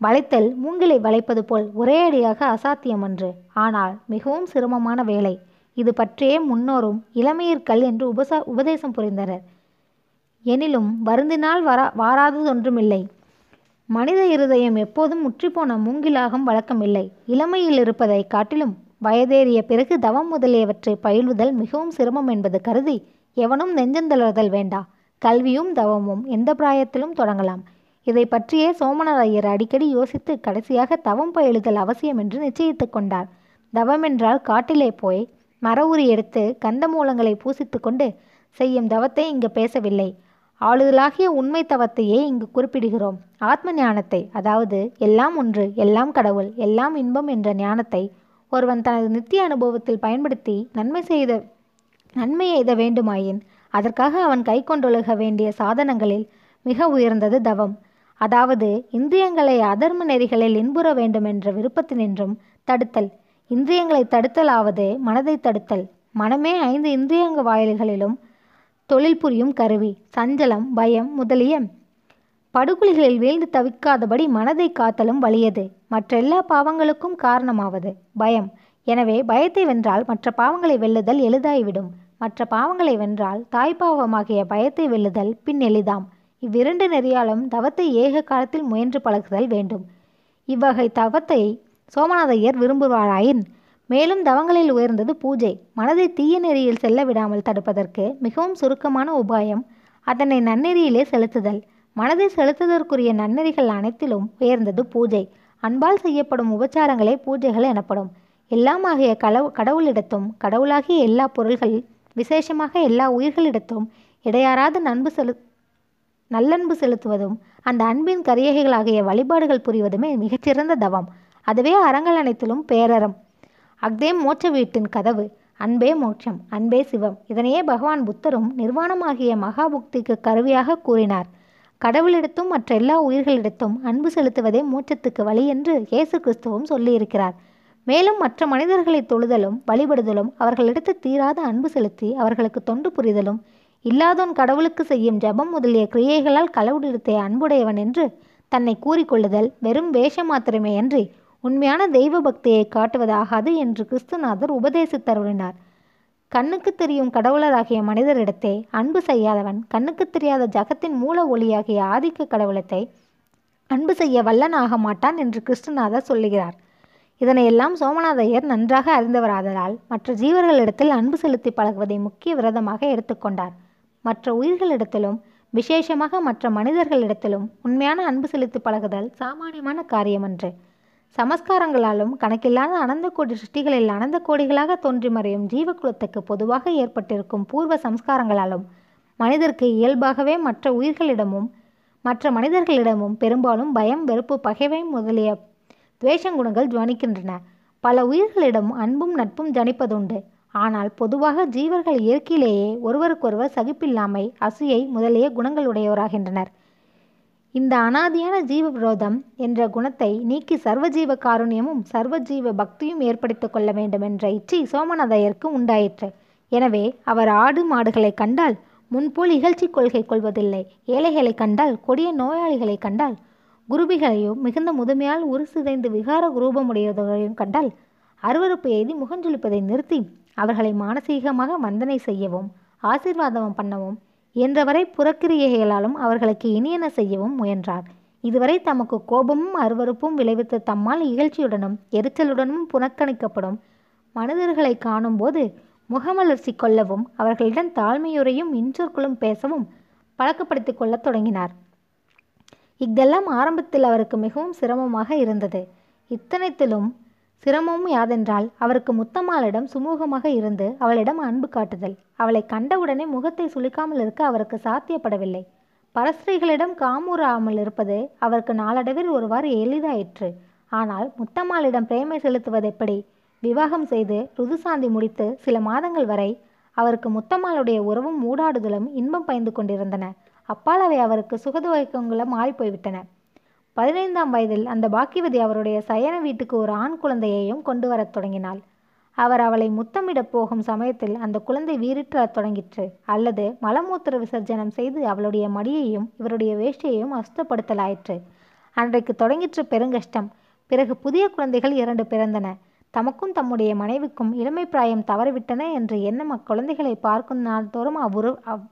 வளைத்தல் மூங்கிலை வளைப்பது போல் ஒரேயடியாக அசாத்தியமன்று. ஆனால் மிகவும் சிரமமான வேலை. இது பற்றியே முன்னோரும் இளமையிற்கல் என்று உபசா உபதேசம் புரிந்தனர். எனினும் வருந்தினால் வரா வாராததொன்றுமில்லை. மனித இருதயம் எப்போதும் முற்றிப்போன மூங்கிலாகும் வழக்கமில்லை. இளமையில் இருப்பதை காட்டிலும் வயதேறிய பிறகு தவம் முதலியவற்றை பயில்வதல் மிகவும் சிரமம் என்பது கருதி எவனும் நெஞ்சந்தளர்தல் வேண்டா. கல்வியும் தவமும் எந்த பிராயத்திலும் தொடங்கலாம். இதை பற்றியே சோமநாத ஐயர் அடிக்கடி யோசித்து கடைசியாக தவம் பயிலுதல் அவசியம் என்று நிச்சயித்து கொண்டார். தவம் என்றால் காட்டிலே போய் மர உரி எடுத்து கந்த மூலங்களை பூசித்து கொண்டு செய்யும் தவத்தை இங்கு பேசவில்லை. ஆளுதலாகிய உண்மை தவத்தையே இங்கு குறிப்பிடுகிறோம். ஆத்ம ஞானத்தை அதாவது எல்லாம் ஒன்று எல்லாம் கடவுள் எல்லாம் இன்பம் என்ற ஞானத்தை ஒருவன் தனது நித்திய அனுபவத்தில் பயன்படுத்தி நன்மை செய்த நன்மை எய்த வேண்டுமாயின் அதற்காக அவன் கை கொண்டொழுக வேண்டிய சாதனங்களில் மிக உயர்ந்தது தவம். அதாவது இந்திரியங்களை அதர்ம நெறிகளில் இன்புற வேண்டும் என்ற விருப்பத்தினின்றும் தடுத்தல். இந்திரியங்களை தடுத்தலாவது மனதை தடுத்தல். மனமே ஐந்து இந்திரியங்க வாயில்களிலும் தொழில் புரியும் கருவி சஞ்சலம் பயம் முதலிய படுகொலிகளில் வீழ்ந்து தவிக்காதபடி மனதை காத்தலும் வலியது. மற்றெல்லா பாவங்களுக்கும் காரணமாவது பயம். எனவே பயத்தை வென்றால் மற்ற பாவங்களை வெல்லுதல் எளிதாய்விடும். மற்ற பாவங்களை வென்றால் தாய்ப்பாவமாகிய பயத்தை வெல்லுதல் பின் எளிதாம். இவ்விரண்டு நெறியாலும் தவத்தை ஏக காலத்தில் முயன்று பழகுதல் வேண்டும். இவ்வகை தவத்தை சோமநாதையர் விரும்புவாராயின் மேலும் தவங்களில் உயர்ந்தது பூஜை. மனதை தீய நெறியில் செல்ல விடாமல் தடுப்பதற்கு மிகவும் சுருக்கமான உபாயம். அதனை நன்னெறியிலே செலுத்துதல். மனதை செலுத்துவதற்குரிய நன்னெறிகள் அனைத்திலும் உயர்ந்தது பூஜை. அன்பால் செய்யப்படும் உபச்சாரங்களே பூஜைகள் எனப்படும். எல்லாமாகிய கடவு கடவுளிடத்தும் கடவுளாகிய எல்லா பொருள்கள் விசேஷமாக எல்லா உயிர்களிடத்தும் இடையாறாத நண்பு செலு நல்லன்பு செலுத்துவதும் அந்த அன்பின் கரியகைகளாகிய வழிபாடுகள் புரிவதுமே மிகச்சிறந்த தவம். அதுவே அறங்கள் அனைத்திலும் பேரறம். அக்தே மோட்ச வீட்டின் கதவு அன்பே மோட்சம் அன்பே சிவம். இதனையே பகவான் புத்தரும் நிர்வாணமாகிய மகாபுக்திக்கு கருவியாக கூறினார். கடவுளிடத்தும் மற்ற எல்லா உயிர்களிடத்தும் அன்பு செலுத்துவதே மோட்சத்துக்கு வழி என்று இயேசு கிறிஸ்துவும் சொல்லியிருக்கிறார். மேலும் மற்ற மனிதர்களை தொழுதலும் வழிபடுதலும் அவர்களிடத்து தீராத அன்பு செலுத்தி அவர்களுக்கு தொண்டு புரிதலும் இல்லாதோன் கடவுளுக்கு செய்யும் ஜபம் முதலிய கிரியைகளால் கடவுளிடத்தை அன்புடையவன் என்று தன்னை கூறிக்கொள்ளுதல் வெறும் வேஷம் மாத்திரமே அன்றி உண்மையான தெய்வ பக்தியை காட்டுவதாகாது என்று கிறிஸ்துநாதர் உபதேசித்தருளினார் கண்ணுக்கு தெரியும் கடவுளராகிய மனிதரிடத்தே அன்பு செய்யாதவன் கண்ணுக்கு தெரியாத ஜகத்தின் மூல ஒளியாகிய ஆதிக்க கடவுளத்தை அன்பு செய்ய வல்லன் மாட்டான் என்று கிருஷ்ணநாதர் சொல்லுகிறார். இதனையெல்லாம் சோமநாதையர் நன்றாக அறிந்தவராதலால் மற்ற ஜீவர்களிடத்தில் அன்பு செலுத்தி பழகுவதை முக்கிய விரதமாக எடுத்துக்கொண்டார் மற்ற உயிர்களிடத்திலும் விசேஷமாக மற்ற மனிதர்களிடத்திலும் உண்மையான அன்பு செலுத்தி பழகுதல் சாமானியமான காரியமன்று. சமஸ்காரங்களாலும் கணக்கில்லாத அனந்த கோடி சிருஷ்டிகளில் அனந்த கோடிகளாக தோன்றி மறையும் ஜீவகுலத்துக்கு பொதுவாக ஏற்பட்டிருக்கும் பூர்வ சம்ஸ்காரங்களாலும் மனிதருக்கு இயல்பாகவே மற்ற உயிர்களிடமும் மற்ற மனிதர்களிடமும் பெரும்பாலும் பயம் வெறுப்பு பகைவை முதலிய துவேஷங்குணங்கள் ஜுவனிக்கின்றன. பல உயிர்களிடம் அன்பும் நட்பும் ஜனிப்பதுண்டு. ஆனால் பொதுவாக ஜீவர்கள் இயற்கையிலேயே ஒருவருக்கொருவர் சகிப்பில்லாமை அசூயை முதலிய குணங்களுடையவராகின்றனர். இந்த அனாதியான ஜீவ விரோதம் என்ற குணத்தை நீக்கி சர்வஜீவ காருண்யமும் சர்வஜீவ பக்தியும் ஏற்படுத்திக் கொள்ள வேண்டும் என்ற இச்சை சோமநாதையருக்கு உண்டாயிற்று. எனவே அவர் ஆடு மாடுகளை கண்டால் முன்போல் இகழ்ச்சி கொள்கை கொள்வதில்லை. ஏழைகளை கண்டால் கொடிய நோயாளிகளை கண்டால் குருபிகளையும் மிகுந்த முதுமையால் உருசிதைந்து விகார குரூபமுடையவர்களையும் கண்டால் அருவறுப்பு எய்தி முகஞ்சொலிப்பதை நிறுத்தி அவர்களை மானசீகமாக வந்தனை செய்யவும் ஆசீர்வாதம் பண்ணவும் என்றவரை புறக்கிரியைகளாலும் அவர்களுக்கு இனியன செய்யவும் முயன்றார். இதுவரை தமக்கு கோபமும் அருவருப்பும் விளைவித்த தம்மால் இகழ்ச்சியுடனும் எரிச்சலுடனும் புறக்கணிக்கப்படும். மனிதர்களை காணும்போது முகமலர்ச்சி கொள்ளவும் அவர்களிடம் தாழ்மையுறையும் இன்சொற்களும் பேசவும் பழக்கப்படுத்திக் கொள்ளத் தொடங்கினார். இதெல்லாம் ஆரம்பத்தில் அவருக்கு மிகவும் சிரமமாக இருந்தது. இத்தனைத்திலும் சிரமமும் யாதென்றால் அவருக்கு முத்தம்மாளிடம் சுமூகமாக இருந்து அவளிடம் அன்பு காட்டுதல். அவளை கண்டவுடனே முகத்தை சுளிக்காமல் இருக்க அவருக்கு சாத்தியப்படவில்லை. பரஸ்ரீகளிடம் காமூறாமல் இருப்பது அவருக்கு நாளடைவில் ஒருவாறு எளிதாயிற்று. ஆனால் முத்தம்மாளிடம் பிரேமை செலுத்துவது எப்படி? விவாகம் செய்து ருதுசாந்தி முடித்து சில மாதங்கள் வரை அவருக்கு முத்தம்மாளுடைய உறவும் ஊடாடுதலும் இன்பம் பயந்து கொண்டிருந்தன. அப்பால் அவை அவருக்கு சுகதுவக்கங்கள மாறிப்போய்விட்டன பதினைந்தாம் வயதில் அந்த பாக்கியவதி அவருடைய சயன வீட்டுக்கு ஒரு ஆண் குழந்தையையும் கொண்டு வரத் தொடங்கினாள். அவர் அவளை முத்தமிடப் போகும் சமயத்தில் அந்த குழந்தை வீறிற்றத் தொடங்கிற்று. அல்லது மலமூத்திர விசர்ஜனம் செய்து அவளுடைய மடியையும் இவருடைய வேஷ்டியையும் அசுத்தப்படுத்தலாயிற்று. அன்றைக்கு தொடங்கிற்று பெருங்கஷ்டம். பிறகு புதிய குழந்தைகள் இரண்டு பிறந்தன. தமக்கும் தம்முடைய மனைவிக்கும் இளமை பிராயம் தவறிவிட்டன என்று எண்ணம் அக்குழந்தைகளை பார்க்கும் நாள்தோறும் அவ்வுரு அவ்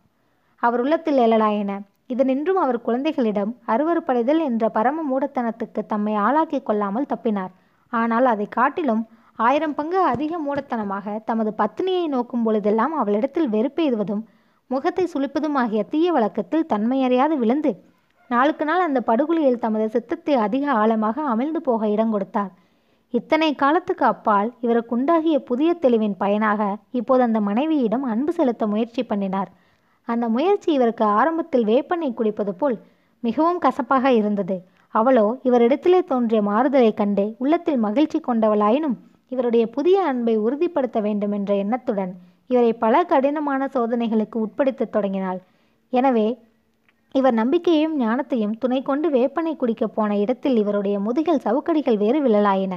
அவர் உள்ளத்தில் எழலாயின. இதனின்றும் அவர் குழந்தைகளிடம் அருவறுப்படைதல் என்ற பரம மூடத்தனத்துக்கு தம்மை ஆளாக்கிக் கொள்ளாமல் தப்பினார். ஆனால் அதை காட்டிலும் ஆயிரம் பங்கு அதிக மூடத்தனமாக தமது பத்னியை நோக்கும் பொழுதெல்லாம் அவளிடத்தில் வெறுப்பெய்துவதும் முகத்தை சுளிப்பதும் ஆகிய தீய வழக்கத்தில் தன்மையறியாது விழுந்து நாளுக்கு நாள் அந்த படுகொலியில் தமது சித்தத்தை அதிக ஆழமாக அமிழ்ந்து போக இடம் கொடுத்தார். இத்தனை காலத்துக்கு அப்பால் இவருக்கு உண்டாகிய புதிய தெளிவின் பயனாக இப்போது அந்த மனைவியிடம் அன்பு செலுத்த முயற்சி பண்ணினார். அந்த முயற்சி இவருக்கு ஆரம்பத்தில் வேப்பனை குடிப்பது போல் மிகவும் கசப்பாக இருந்தது. அவளோ இவரிடத்திலே தோன்றிய மாறுதலைக் கண்டு உள்ளத்தில் மகிழ்ச்சி கொண்டவளாயினும் இவருடைய புதிய அன்பை உறுதிப்படுத்த வேண்டும் என்ற எண்ணத்துடன் இவரை பல கடினமான சோதனைகளுக்கு உட்படுத்தத் தொடங்கினாள். எனவே இவர் நம்பிக்கையையும் ஞானத்தையும் துணை கொண்டு வேப்பனை குடிக்கப் போன இடத்தில் இவருடைய முதுகில் சவுக்கடிகள் வேறு விழலாயின.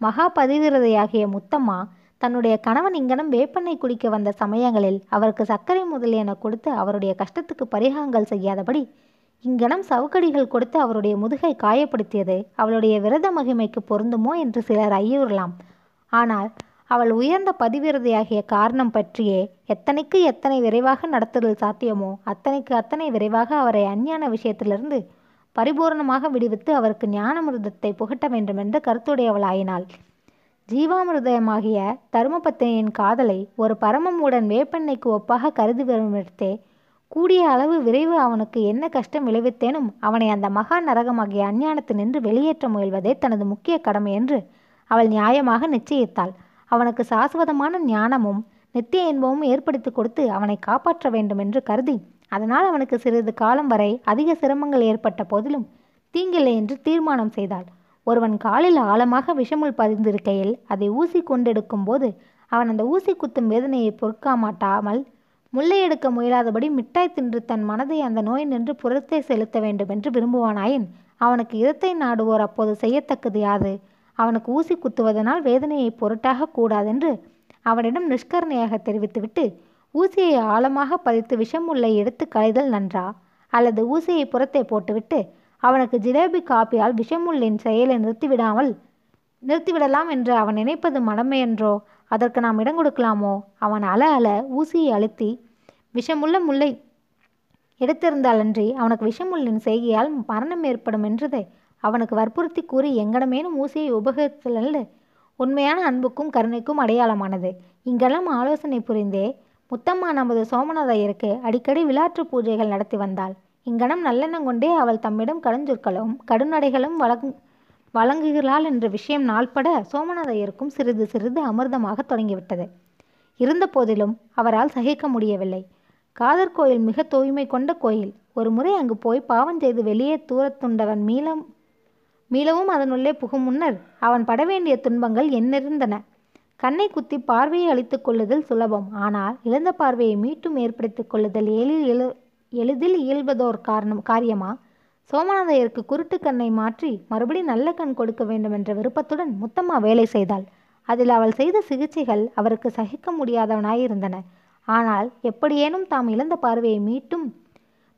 மகா பதிவிரதையாகிய முத்தம்மா தன்னுடைய கணவன் இங்கனம் வேப்பெண்ணை குடிக்க வந்த சமயங்களில் அவருக்கு சர்க்கரை முதலியன கொடுத்து அவருடைய கஷ்டத்துக்கு பரிகாரங்கள் செய்யாதபடி இங்கனம் சவுக்கடிகள் கொடுத்து அவருடைய முதுகை காயப்படுத்தியது அவளுடைய விரத மகிமைக்கு பொருந்துமோ என்று சிலர் ஐயுறலாம். ஆனால் அவள் உயர்ந்த பதிவிரதையாகிய காரணம் பற்றியே எத்தனைக்கு எத்தனை விரைவாக நடத்துதல் சாத்தியமோ அத்தனைக்கு அத்தனை விரைவாக அவரை அஞ்ஞான விஷயத்திலிருந்து பரிபூரணமாக விடுவித்து அவருக்கு ஞானமிருதத்தை புகட்ட வேண்டுமென்று கருத்துடையவளாயினாள். ஜீவாமிருதமாகிய தர்மபத்தினியின் காதலை ஒரு பரமமுடன் வேப்பெண்ணைக்கு ஒப்பாக கருதி வருமிடத்தே கூடிய அளவு விரைவு அவனுக்கு என்ன கஷ்டம் விளைவித்தேனும் அவனை அந்த மகா நரகமாகிய அஞ்ஞானத்தினின்று வெளியேற்ற முயல்வதே தனது முக்கிய கடமை என்று அவள் நியாயமாக நிச்சயித்தாள். அவனுக்கு சாஸ்வதமான ஞானமும் நித்திய இன்பமும் ஏற்படுத்தி கொடுத்து அவனை காப்பாற்ற வேண்டும் என்று கருதி அதனால் அவனுக்கு சிறிது காலம் வரை அதிக சிரமங்கள் ஏற்பட்ட போதிலும் தீங்கில்லை என்று தீர்மானம் செய்தாள். ஒருவன் காலில் ஆழமாக விஷமுள் பதிந்திருக்கையில் அதை ஊசி கொண்டெடுக்கும் போது அவன் அந்த ஊசி குத்தும் வேதனையை பொறுக்காமாட்டாமல் முல்லை எடுக்க முயலாதபடி மிட்டாய் தின்று தன் மனதை அந்த நோய் நின்று புறத்தை செலுத்த வேண்டும் என்று விரும்புவானாயின் அவனுக்கு இரத்தை நாடுவோர் அப்போது செய்யத்தக்கது யாது? அவனுக்கு ஊசி குத்துவதனால் வேதனையை பொருட்டாக கூடாதென்று அவனிடம் நிஷ்கரணையாக தெரிவித்துவிட்டு ஊசியை ஆழமாக பதித்து விஷமுல்லை எடுத்து களைதல் நன்றா? அல்லது ஊசியை புறத்தை போட்டுவிட்டு அவனுக்கு ஜிலேபி காப்பியால் விஷமுள்ளின் செயலை நிறுத்திவிடாமல் நிறுத்திவிடலாம் என்று அவன் நினைப்பது மடமையென்றோ அதற்கு நாம் இடம் கொடுக்கலாமோ? அவன் அல அல ஊசியை அழுத்தி விஷமுள்ள முல்லை எடுத்திருந்தாலன்றி அவனுக்கு விஷமுள்ளின் செய்கையால் மரணம் ஏற்படும் என்றதை. அவனுக்கு வற்புறுத்தி கூறி எங்கடமேனும் ஊசியை உபகரித்தல் உண்மையான அன்புக்கும் கருணைக்கும் அடையாளமானது. இங்கெல்லாம் ஆலோசனை புரிந்தே முத்தம்மா நமது சோமநாதையருக்கு அடிக்கடி விளாற்று பூஜைகள் நடத்தி வந்தாள். இங்கனம் நல்லெண்ணம் கொண்டே அவள் தம்மிடம் கடுஞ்சொற்களும் கடுநடைகளும் வழங் வழங்குகிறாள் என்ற விஷயம் நாள்பட சோமநாதையருக்கும் சிறிது சிறிது அமிர்தமாக தொடங்கிவிட்டது. இருந்த போதிலும் அவரால் சகிக்க முடியவில்லை. காதர் கோயில் மிக தூய்மை கொண்ட கோயில். ஒரு முறை அங்கு போய் பாவம் செய்து வெளியே தூரத்துண்டவன் மீளம் மீளவும் அதனுள்ளே புகும் முன்னர் அவன் பட வேண்டிய துன்பங்கள் எண்ணிருந்தன கண்ணை குத்தி பார்வையை அழித்துக் கொள்ளுதல் சுலபம். ஆனால் இழந்த பார்வையை மீட்டும் ஏற்படுத்திக் கொள்ளுதல் ஏழில் எழு எளிதில் இயல்பதோர் காரணம் காரியமா? சோமநாதையருக்கு குருட்டு கண்ணை மாற்றி மறுபடி நல்ல கண் கொடுக்க வேண்டும் என்ற விருப்பத்துடன் முத்தம்மா வேலை செய்தாள். அதில் அவள் செய்த சிகிச்சைகள் அவருக்கு சகிக்க முடியாதவனாயிருந்தன. ஆனால் எப்படியேனும் தாம் இழந்த பார்வையை மீட்டும்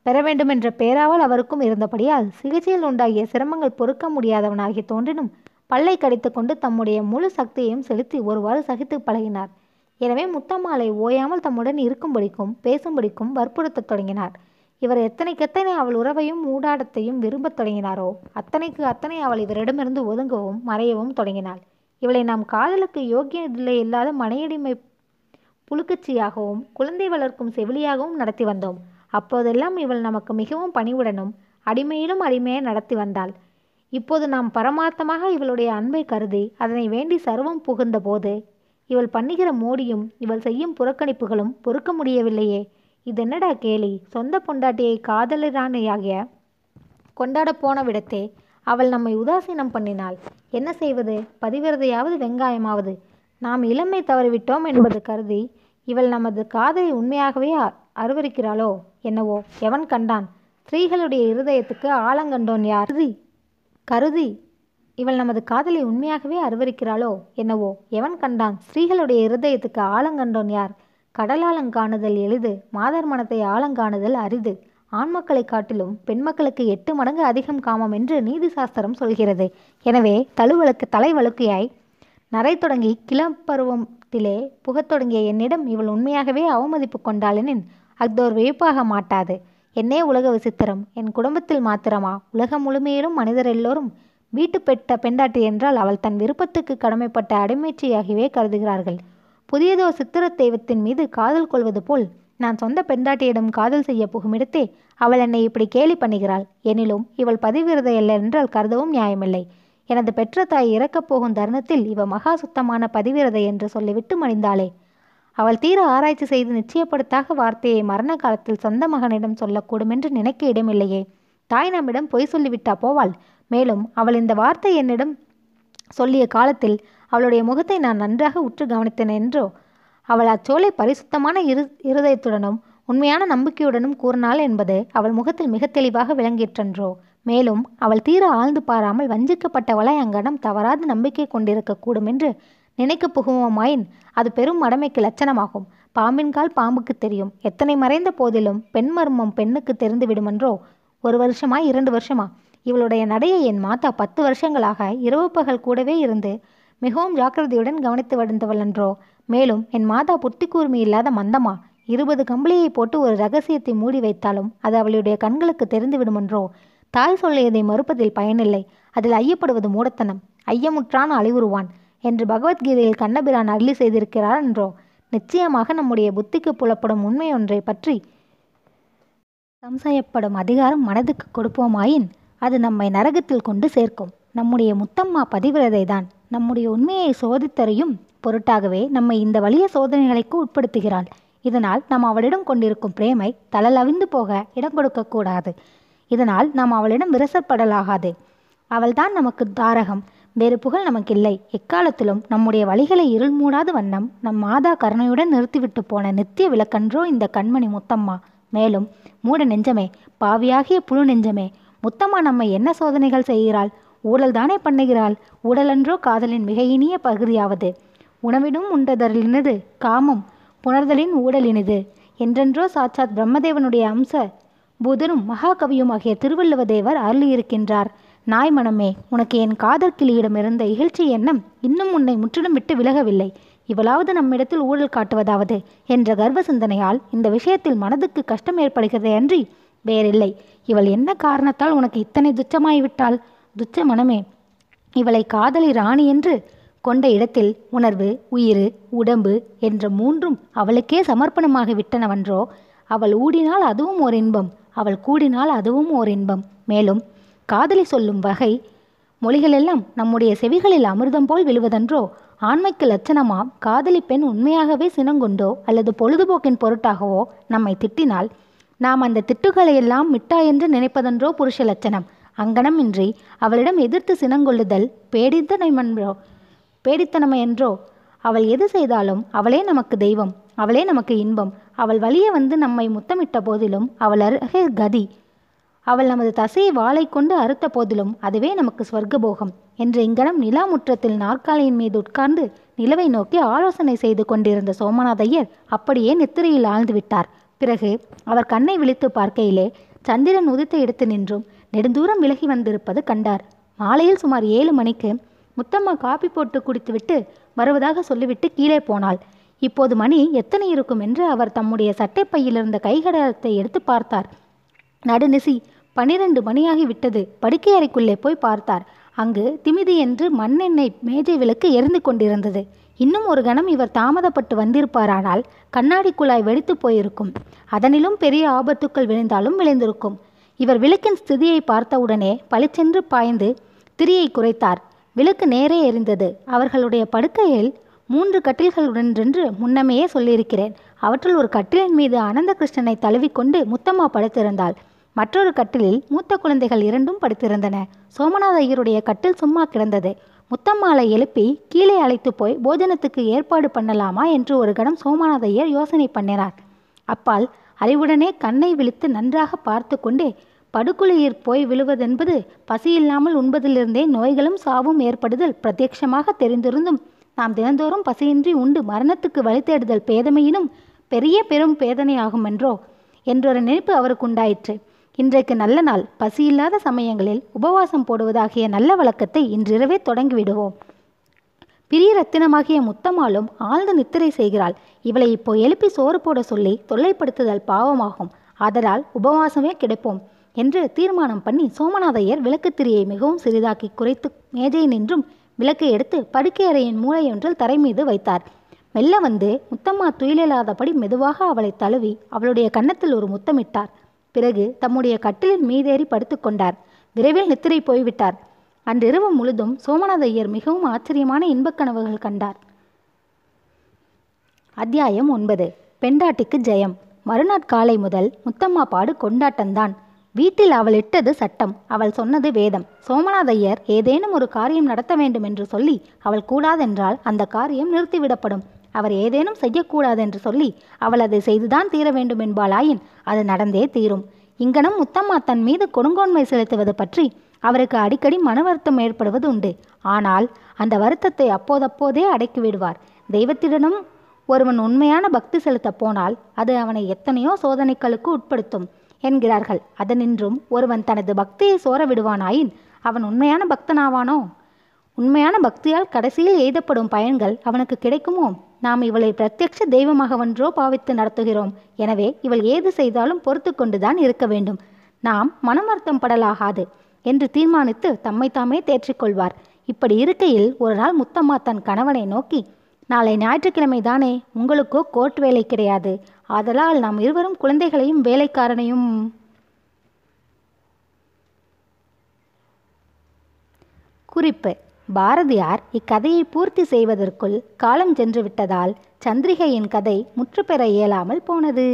பெற வேண்டும் என்ற பேராவல் அவருக்கும் இருந்தபடியால் சிகிச்சையில் உண்டாகிய சிரமங்கள் பொறுக்க முடியாதவனாகி தோன்றினும் பல்லை கடித்துக்கொண்டு தம்முடைய முழு சக்தியையும் செலுத்தி ஒருவாறு சகித்து பழகினார். எனவே முத்தம்மாளை ஓயாமல் தம்முடன் இருக்கும்படிக்கும் பேசும்படிக்கும் வற்புறுத்தத் தொடங்கினார். இவர் எத்தனைக்கெத்தனை அவள் உறவையும் ஊடாடத்தையும் விரும்பத் தொடங்கினாரோ அத்தனைக்கு அத்தனை அவள் இவரிடமிருந்து ஒதுங்கவும் மறையவும் தொடங்கினாள். இவளை நாம் காதலுக்கு யோக்கியதில்லை இல்லாத மனையடிமை புழுக்கச்சியாகவும் குழந்தை வளர்க்கும் செவிலியாகவும் நடத்தி வந்தோம். அப்போதெல்லாம் இவள் நமக்கு மிகவும் பணிவுடனும் அடிமையிலும் அடிமையை நடத்தி வந்தாள். இப்போது நாம் பரமார்த்தமாக இவளுடைய அன்பை கருதி அதனை வேண்டி சர்வம் புகுந்த போது இவள் பண்ணுகிற மோடியும் இவள் செய்யும் புறக்கணிப்புகளும் பொறுக்க முடியவில்லையே. இதென்னடா கேலி? சொந்த பொண்டாட்டியை காதலரானையாகிய கொண்டாடப் போன விடத்தே அவள் நம்மை உதாசீனம் பண்ணினாள். என்ன செய்வது? பதிவிரதையாவது வெங்காயமாவது. நாம் இளமை தவறிவிட்டோம் என்பது கருதி இவள் நமது காதலை உண்மையாகவே அ- அருவருக்கிறாளோ? என்னவோ? எவன் கண்டான்? ஸ்திரீகளுடைய இருதயத்துக்கு ஆழங்கண்டோன் யார்? கருதி. இவள் நமது காதலை உண்மையாகவே அருவருக்கிறாளோ என்னவோ? எவன் கண்டான்? ஸ்ரீகளுடைய இருதயத்துக்கு ஆழங்கண்டோன் யார்? கடலாலங்காணுதல் எளிது மாதர் மனத்தை ஆழங்காணுதல் அரிது. ஆண் மக்களை காட்டிலும் பெண் மக்களுக்கு எட்டு மடங்கு அதிகம் காமம் என்று நீதி சாஸ்திரம் சொல்கிறது. எனவே தழுவலுக்கு தலைவழுக்கையாய் நரை தொடங்கி கிளப்பருவத்திலே புகத் தொடங்கிய என்னிடம் இவள் உண்மையாகவே அவமதிப்பு கொண்டாளெனின் அஃதோர் வியப்பாக மாட்டாது. என்னே உலக விசித்திரம்! என் குடும்பத்தில் மாத்திரமா? உலகம் முழுமையிலும் மனிதர் எல்லோரும் வீட்டு பெட்ட பெண்டாட்டி என்றால் அவள் தன் விருப்பத்துக்கு கடமைப்பட்ட அடிமைச்சியாகவே கருதுகிறார்கள். புதியதோ சித்திர தெய்வத்தின் மீது காதல் கொள்வது போல் நான் சொந்த பெண்டாட்டியிடம் காதல் செய்ய புகுமிடத்தே அவள் என்னை இப்படி கேலி பண்ணுகிறாள். எனினும் இவள் பதிவிரதை அல்ல என்றால் கருதவும் நியாயமில்லை. எனது பெற்ற தாய் இறக்கப் போகும் தருணத்தில் இவ மகா சுத்தமான பதிவிரதை என்று சொல்லிவிட்டு மணிந்தாளே அவள் தீர ஆராய்ச்சி செய்து நிச்சயப்படுத்தாக வார்த்தையை மரண காலத்தில் சொந்த மகனிடம் சொல்லக்கூடும் என்று நினைக்க இடமில்லையே. தாய் நம்மிடம் பொய் சொல்லிவிட்டா போவாள். மேலும் அவள் இந்த வார்த்தை என்னிடம் சொல்லிய காலத்தில் அவளுடைய முகத்தை நான் நன்றாக உற்று கவனித்தேன் என்றோ அவள் அச்சோலை பரிசுத்தமான இரு இருதயத்துடனும் உண்மையான நம்பிக்கையுடனும் கூறினாள் என்பது அவள் முகத்தில் மிக தெளிவாக விளங்கிற்றன்றோ. மேலும் அவள் தீர ஆழ்ந்து பாராமல் வஞ்சிக்கப்பட்டவளை அங்கனம் தவறாத நம்பிக்கை கொண்டிருக்கக்கூடும் என்று நினைக்க புகுவோமாயின் அது பெரும் மடமைக்கு லட்சணமாகும். பாம்பின் கால் பாம்புக்கு தெரியும். எத்தனை மறைந்த போதிலும் பெண் மர்மம் பெண்ணுக்கு தெரிந்து விடுமென்றோ ஒரு வருஷமா இரண்டு வருஷமா? இவளுடைய நடையை என் மாதா பத்து வருஷங்களாக இரவு பகல் கூடவே இருந்து மிகவும் ஜாக்கிரதையுடன் கவனித்து வந்தவள் மேலும் என் மாதா புத்தி கூர்மை இல்லாத மந்தமா? இருபது கம்பளியை போட்டு ஒரு ரகசியத்தை மூடி வைத்தாலும் அது அவளுடைய கண்களுக்கு தெரிந்து விடுமென்றோ தாய் சொல்லியதை மறுப்பதில் பயனில்லை. அதில் ஐயப்படுவது மூடத்தனம். ஐயமுற்றான் அழிவுறுவான். என்று பகவத்கீதையில் கண்ணபிரான் அருளி செய்திருக்கிறார் என்றோ நிச்சயமாக நம்முடைய புத்திக்கு புலப்படும் உண்மையொன்றை பற்றி சம்சயப்படும் அதிகாரம் மனதுக்கு கொடுப்போமாயின் அது நம்மை நரகத்தில் கொண்டு சேர்க்கும். நம்முடைய முத்தம்மா பதிவிரதை தான் நம்முடைய உண்மையை சோதித்தறியும் பொருட்டாகவே நம்மை இந்த வலிய சோதனைகளுக்கு உட்படுத்துகிறாள். இதனால் நாம் அவளிடம் கொண்டிருக்கும் பிரேமை தளலவிந்து போக இடம் கொடுக்கக்கூடாது இதனால் நாம் அவளிடம் விரசப்படலாகாது. அவள்தான் நமக்கு தாரகம். வேறு புகழ் நமக்கில்லை. எக்காலத்திலும் நம்முடைய வழிகளை இருள் மூடாத வண்ணம் நம் மாதா கருணையுடன் நிறுத்திவிட்டு போன நித்திய விளக்கன்றோ இந்த கண்மணி முத்தம்மா. மேலும் மூட நெஞ்சமே பாவியாகிய புழு நெஞ்சமே முத்தம்மா நம்மை என்ன சோதனைகள் செய்கிறாள்? ஊழல் தானே பண்ணுகிறாள்? ஊழலன்றோ காதலின் மிக இனிய பகுதியாவது. உணவினும் உண்டதலினது காமம் புணர்தலின் ஊடலினிது என்றென்றோ சாட்சாத் பிரம்மதேவனுடைய அம்ச புதரும் மகாகவியும் ஆகிய திருவள்ளுவ தேவர் அருளியிருக்கின்றார். நாய் மனமே உனக்கு என் காதல் கிளியிடமிருந்த இகழ்ச்சி எண்ணம் இன்னும் உன்னை முற்றிலும் விட்டு விலகவில்லை. இவளாவது நம்மிடத்தில் ஊழல் காட்டுவதாவது என்ற கர்வ சிந்தனையால் இந்த விஷயத்தில் மனதுக்கு கஷ்டம் ஏற்படுகிறதே அன்றி வேறில்லை. இவள் என்ன காரணத்தால் உனக்கு இத்தனை துச்சமாய்விட்டாள்? துச்ச மனமே இவளை காதலி ராணி என்று கொண்ட இடத்தில் உணர்வு உயிர் உடம்பு என்ற மூன்றும் அவளுக்கே சமர்ப்பணமாக விட்டனவன்றோ? அவள் ஊடினால் அதுவும் ஓர் இன்பம் அவள் கூடினால் அதுவும் ஓர் இன்பம். மேலும் காதலி சொல்லும் வகை மொழிகளெல்லாம் நம்முடைய செவிகளில் அமிர்தம் போல் விழுவதன்றோ? ஆண்மைக்கு லட்சணமாம் காதலி பெண் உண்மையாகவே சினங்கொண்டோ? அல்லது பொழுதுபோக்கின் பொருட்டாகவோ? நம்மை திட்டினால் நாம் அந்த திட்டுகளையெல்லாம் மிட்டா என்று நினைப்பதென்றோ புருஷ லட்சணம். அங்கனமின்றி அவளிடம் எதிர்த்து சினங்கொள்ளுதல் பேடித்தனமென்றோ பேடித்தனமையென்றோ அவள் எது செய்தாலும் அவளே நமக்கு தெய்வம் அவளே நமக்கு இன்பம். அவள் வழியே வந்து நம்மை முத்தமிட்ட போதிலும் அவள் அருகே கதி. அவள் நமது தசையை வாளை கொண்டு அறுத்த போதிலும் அதுவே நமக்கு ஸ்வர்க்கபோகம் என்று இங்கனம் நிலா முற்றத்தில் நாற்காலியின் மீது உட்கார்ந்து நிலவை நோக்கி ஆலோசனை செய்து கொண்டிருந்த சோமநாதையர் அப்படியே நித்திரையில் ஆழ்ந்து விட்டார். பிறகு அவர் கண்ணை விழித்து பார்க்கையிலே சந்திரன் உதித்த எடுத்து நின்றும் நெடுந்தூரம் விலகி வந்திருப்பது கண்டார். மாலையில் சுமார் ஏழு மணிக்கு முத்தம்மா காப்பி போட்டு குடித்துவிட்டு வருவதாக சொல்லிவிட்டு கீழே போனாள். இப்போது மணி எத்தனை இருக்கும் என்று அவர் தம்முடைய சட்டைப்பையிலிருந்த கைகடத்தை எடுத்து பார்த்தார். நடுநிசி பனிரெண்டு மணியாகி விட்டது. படுக்கை அறைக்குள்ளே போய் பார்த்தார். அங்கு திமிதி என்று மண்ணெண்ணெய் மேஜை விளக்கு எரிந்து கொண்டிருந்தது. இன்னும் ஒரு கணம் இவர் தாமதப்பட்டு வந்திருப்பாரானால் கண்ணாடி குழாய் வெடித்து போயிருக்கும். அதனிலும் பெரிய ஆபத்துக்கள் விழுந்தாலும் விளைந்திருக்கும். இவர் விளக்கின் ஸ்திதியை பார்த்தவுடனே பளிச்சென்று பாய்ந்து திரியை குறைத்தார். விளக்கு நேரே எரிந்தது. அவர்களுடைய படுக்கையில் மூன்று கட்டில்களுடன் என்று முன்னமேயே சொல்லியிருக்கிறேன். அவற்றில் ஒரு கட்டிலின் மீது அனந்த கிருஷ்ணனை தழுவிக்கொண்டு முத்தம்மா படுத்திருந்தாள். மற்றொரு கட்டிலில் மூத்த குழந்தைகள் இரண்டும் படுத்திருந்தன. சோமநாத ஐயருடைய கட்டில் சும்மா கிடந்தது. முத்தம்மாளை எழுப்பி கீழே அழைத்து போய் போஜனத்துக்கு ஏற்பாடு பண்ணலாமா என்று ஒரு கணம் சோமநாதையர் யோசனை பண்ணினார். அப்பால் அறிவுடனே கண்ணை விழித்து நன்றாக பார்த்து கொண்டே படுகுழியிற் போய் விழுவதென்பது பசியில்லாமல் உண்பதிலிருந்தே நோய்களும் சாவும் ஏற்படுதல் பிரத்யட்சமாக தெரிந்திருந்தும் நாம் தினந்தோறும் பசியின்றி உண்டு மரணத்துக்கு வழி தேடுதல் பேதமையினும் பெரிய பெரும் பேதனையாகும் என்றோ என்றொரு நினைப்பு அவருக்கு உண்டாயிற்று இன்றைக்கு நல்ல நாள். பசியில்லாத சமயங்களில் உபவாசம் போடுவதாகிய நல்ல வழக்கத்தை இன்றிரவே தொடங்கிவிடுவோம். பிரிய ரத்தினமாகிய முத்தம்மாளும் ஆழ்ந்த நித்திரை செய்கிறாள். இவளை இப்போ எழுப்பி சோறு போட சொல்லி தொல்லைப்படுத்துதல் பாவமாகும். ஆதலால் உபவாசமே கிடைப்போம் என்று தீர்மானம் பண்ணி சோமநாதையர் விளக்குத்திரியை மிகவும் சிறிதாக்கி குறைத்து மேஜை நின்றும் விளக்கை எடுத்து படுக்கை அறையின் மூலையொன்றில் தரை மீது வைத்தார். மெல்ல வந்து முத்தம்மா துயிலில்லாதபடி மெதுவாக அவளை தழுவி அவளுடைய கன்னத்தில் ஒரு முத்தமிட்டார். பிறகு தம்முடைய கட்டிலின் மீதேறி படுத்துக்கொண்டார் விரைவில் நித்திரை போய்விட்டார். அன்றிரவு முழுதும் சோமநாத ஐயர் மிகவும் ஆச்சரியமான இன்பக் கனவுகள் கண்டார். அத்தியாயம் ஒன்பது. பெண்டாட்டிக்கு ஜெயம். மறுநாட்காலை முதல் முத்தம்மா பாடு கொண்டாட்டம்தான். வீட்டில் அவள் இட்டது சட்டம். அவள் சொன்னது வேதம். சோமநாத ஐயர் ஏதேனும் ஒரு காரியம் நடத்த வேண்டும் என்று சொல்லி அவள் கூடாதென்றால் அந்த காரியம் நிறுத்திவிடப்படும். அவர் ஏதேனும் செய்யக்கூடாதென்று சொல்லி அவள் அதை செய்துதான் தீர வேண்டும் என்பாளாயின் அது நடந்தே தீரும். இங்கனம் முத்தம்மா தன் மீது கொடுங்கோன்மை செலுத்துவது பற்றி அவருக்கு அடிக்கடி மன வருத்தம் ஏற்படுவது உண்டு. ஆனால் அந்த வருத்தத்தை அப்போதப்போதே அடக்கி விடுவார். தெய்வத்திடனும் ஒருவன் உண்மையான பக்தி செலுத்தப் போனால் அது அவனை எத்தனையோ சோதனைகளுக்கு உட்படுத்தும் என்கிறார்கள். அதனின்றும் ஒருவன் தனது பக்தியை சோர விடுவானாயின் அவன் உண்மையான பக்தனாவானோ? உண்மையான பக்தியால் கடைசியில் எய்தப்படும் பயன்கள் அவனுக்கு கிடைக்குமோ? நாம் இவளை பிரத்யட்ச தெய்வமாகவன்றோ பாவித்து நடத்துகிறோம். எனவே இவள் ஏது செய்தாலும் பொறுத்து கொண்டுதான் இருக்க வேண்டும். நாம் மனமர்த்தம் படலாகாது என்று தீர்மானித்து தம்மை தாமே தேற்றிக்கொள்வார் இப்படி இருக்கையில் ஒரு நாள் முத்தம்மா தன் கணவனை நோக்கி நாளை ஞாயிற்றுக்கிழமை தானே? உங்களுக்கோ கோர்ட் வேலை கிடையாது. ஆதலால் நாம் இருவரும் குழந்தைகளையும் வேலைக்காரனையும் குறிப்பு. பாரதியார் இக்கதையை பூர்த்தி செய்வதற்குள் காலம் சென்று விட்டதால் சந்திரிகையின் கதை முற்றுப்பெற இயலாமல் போனது.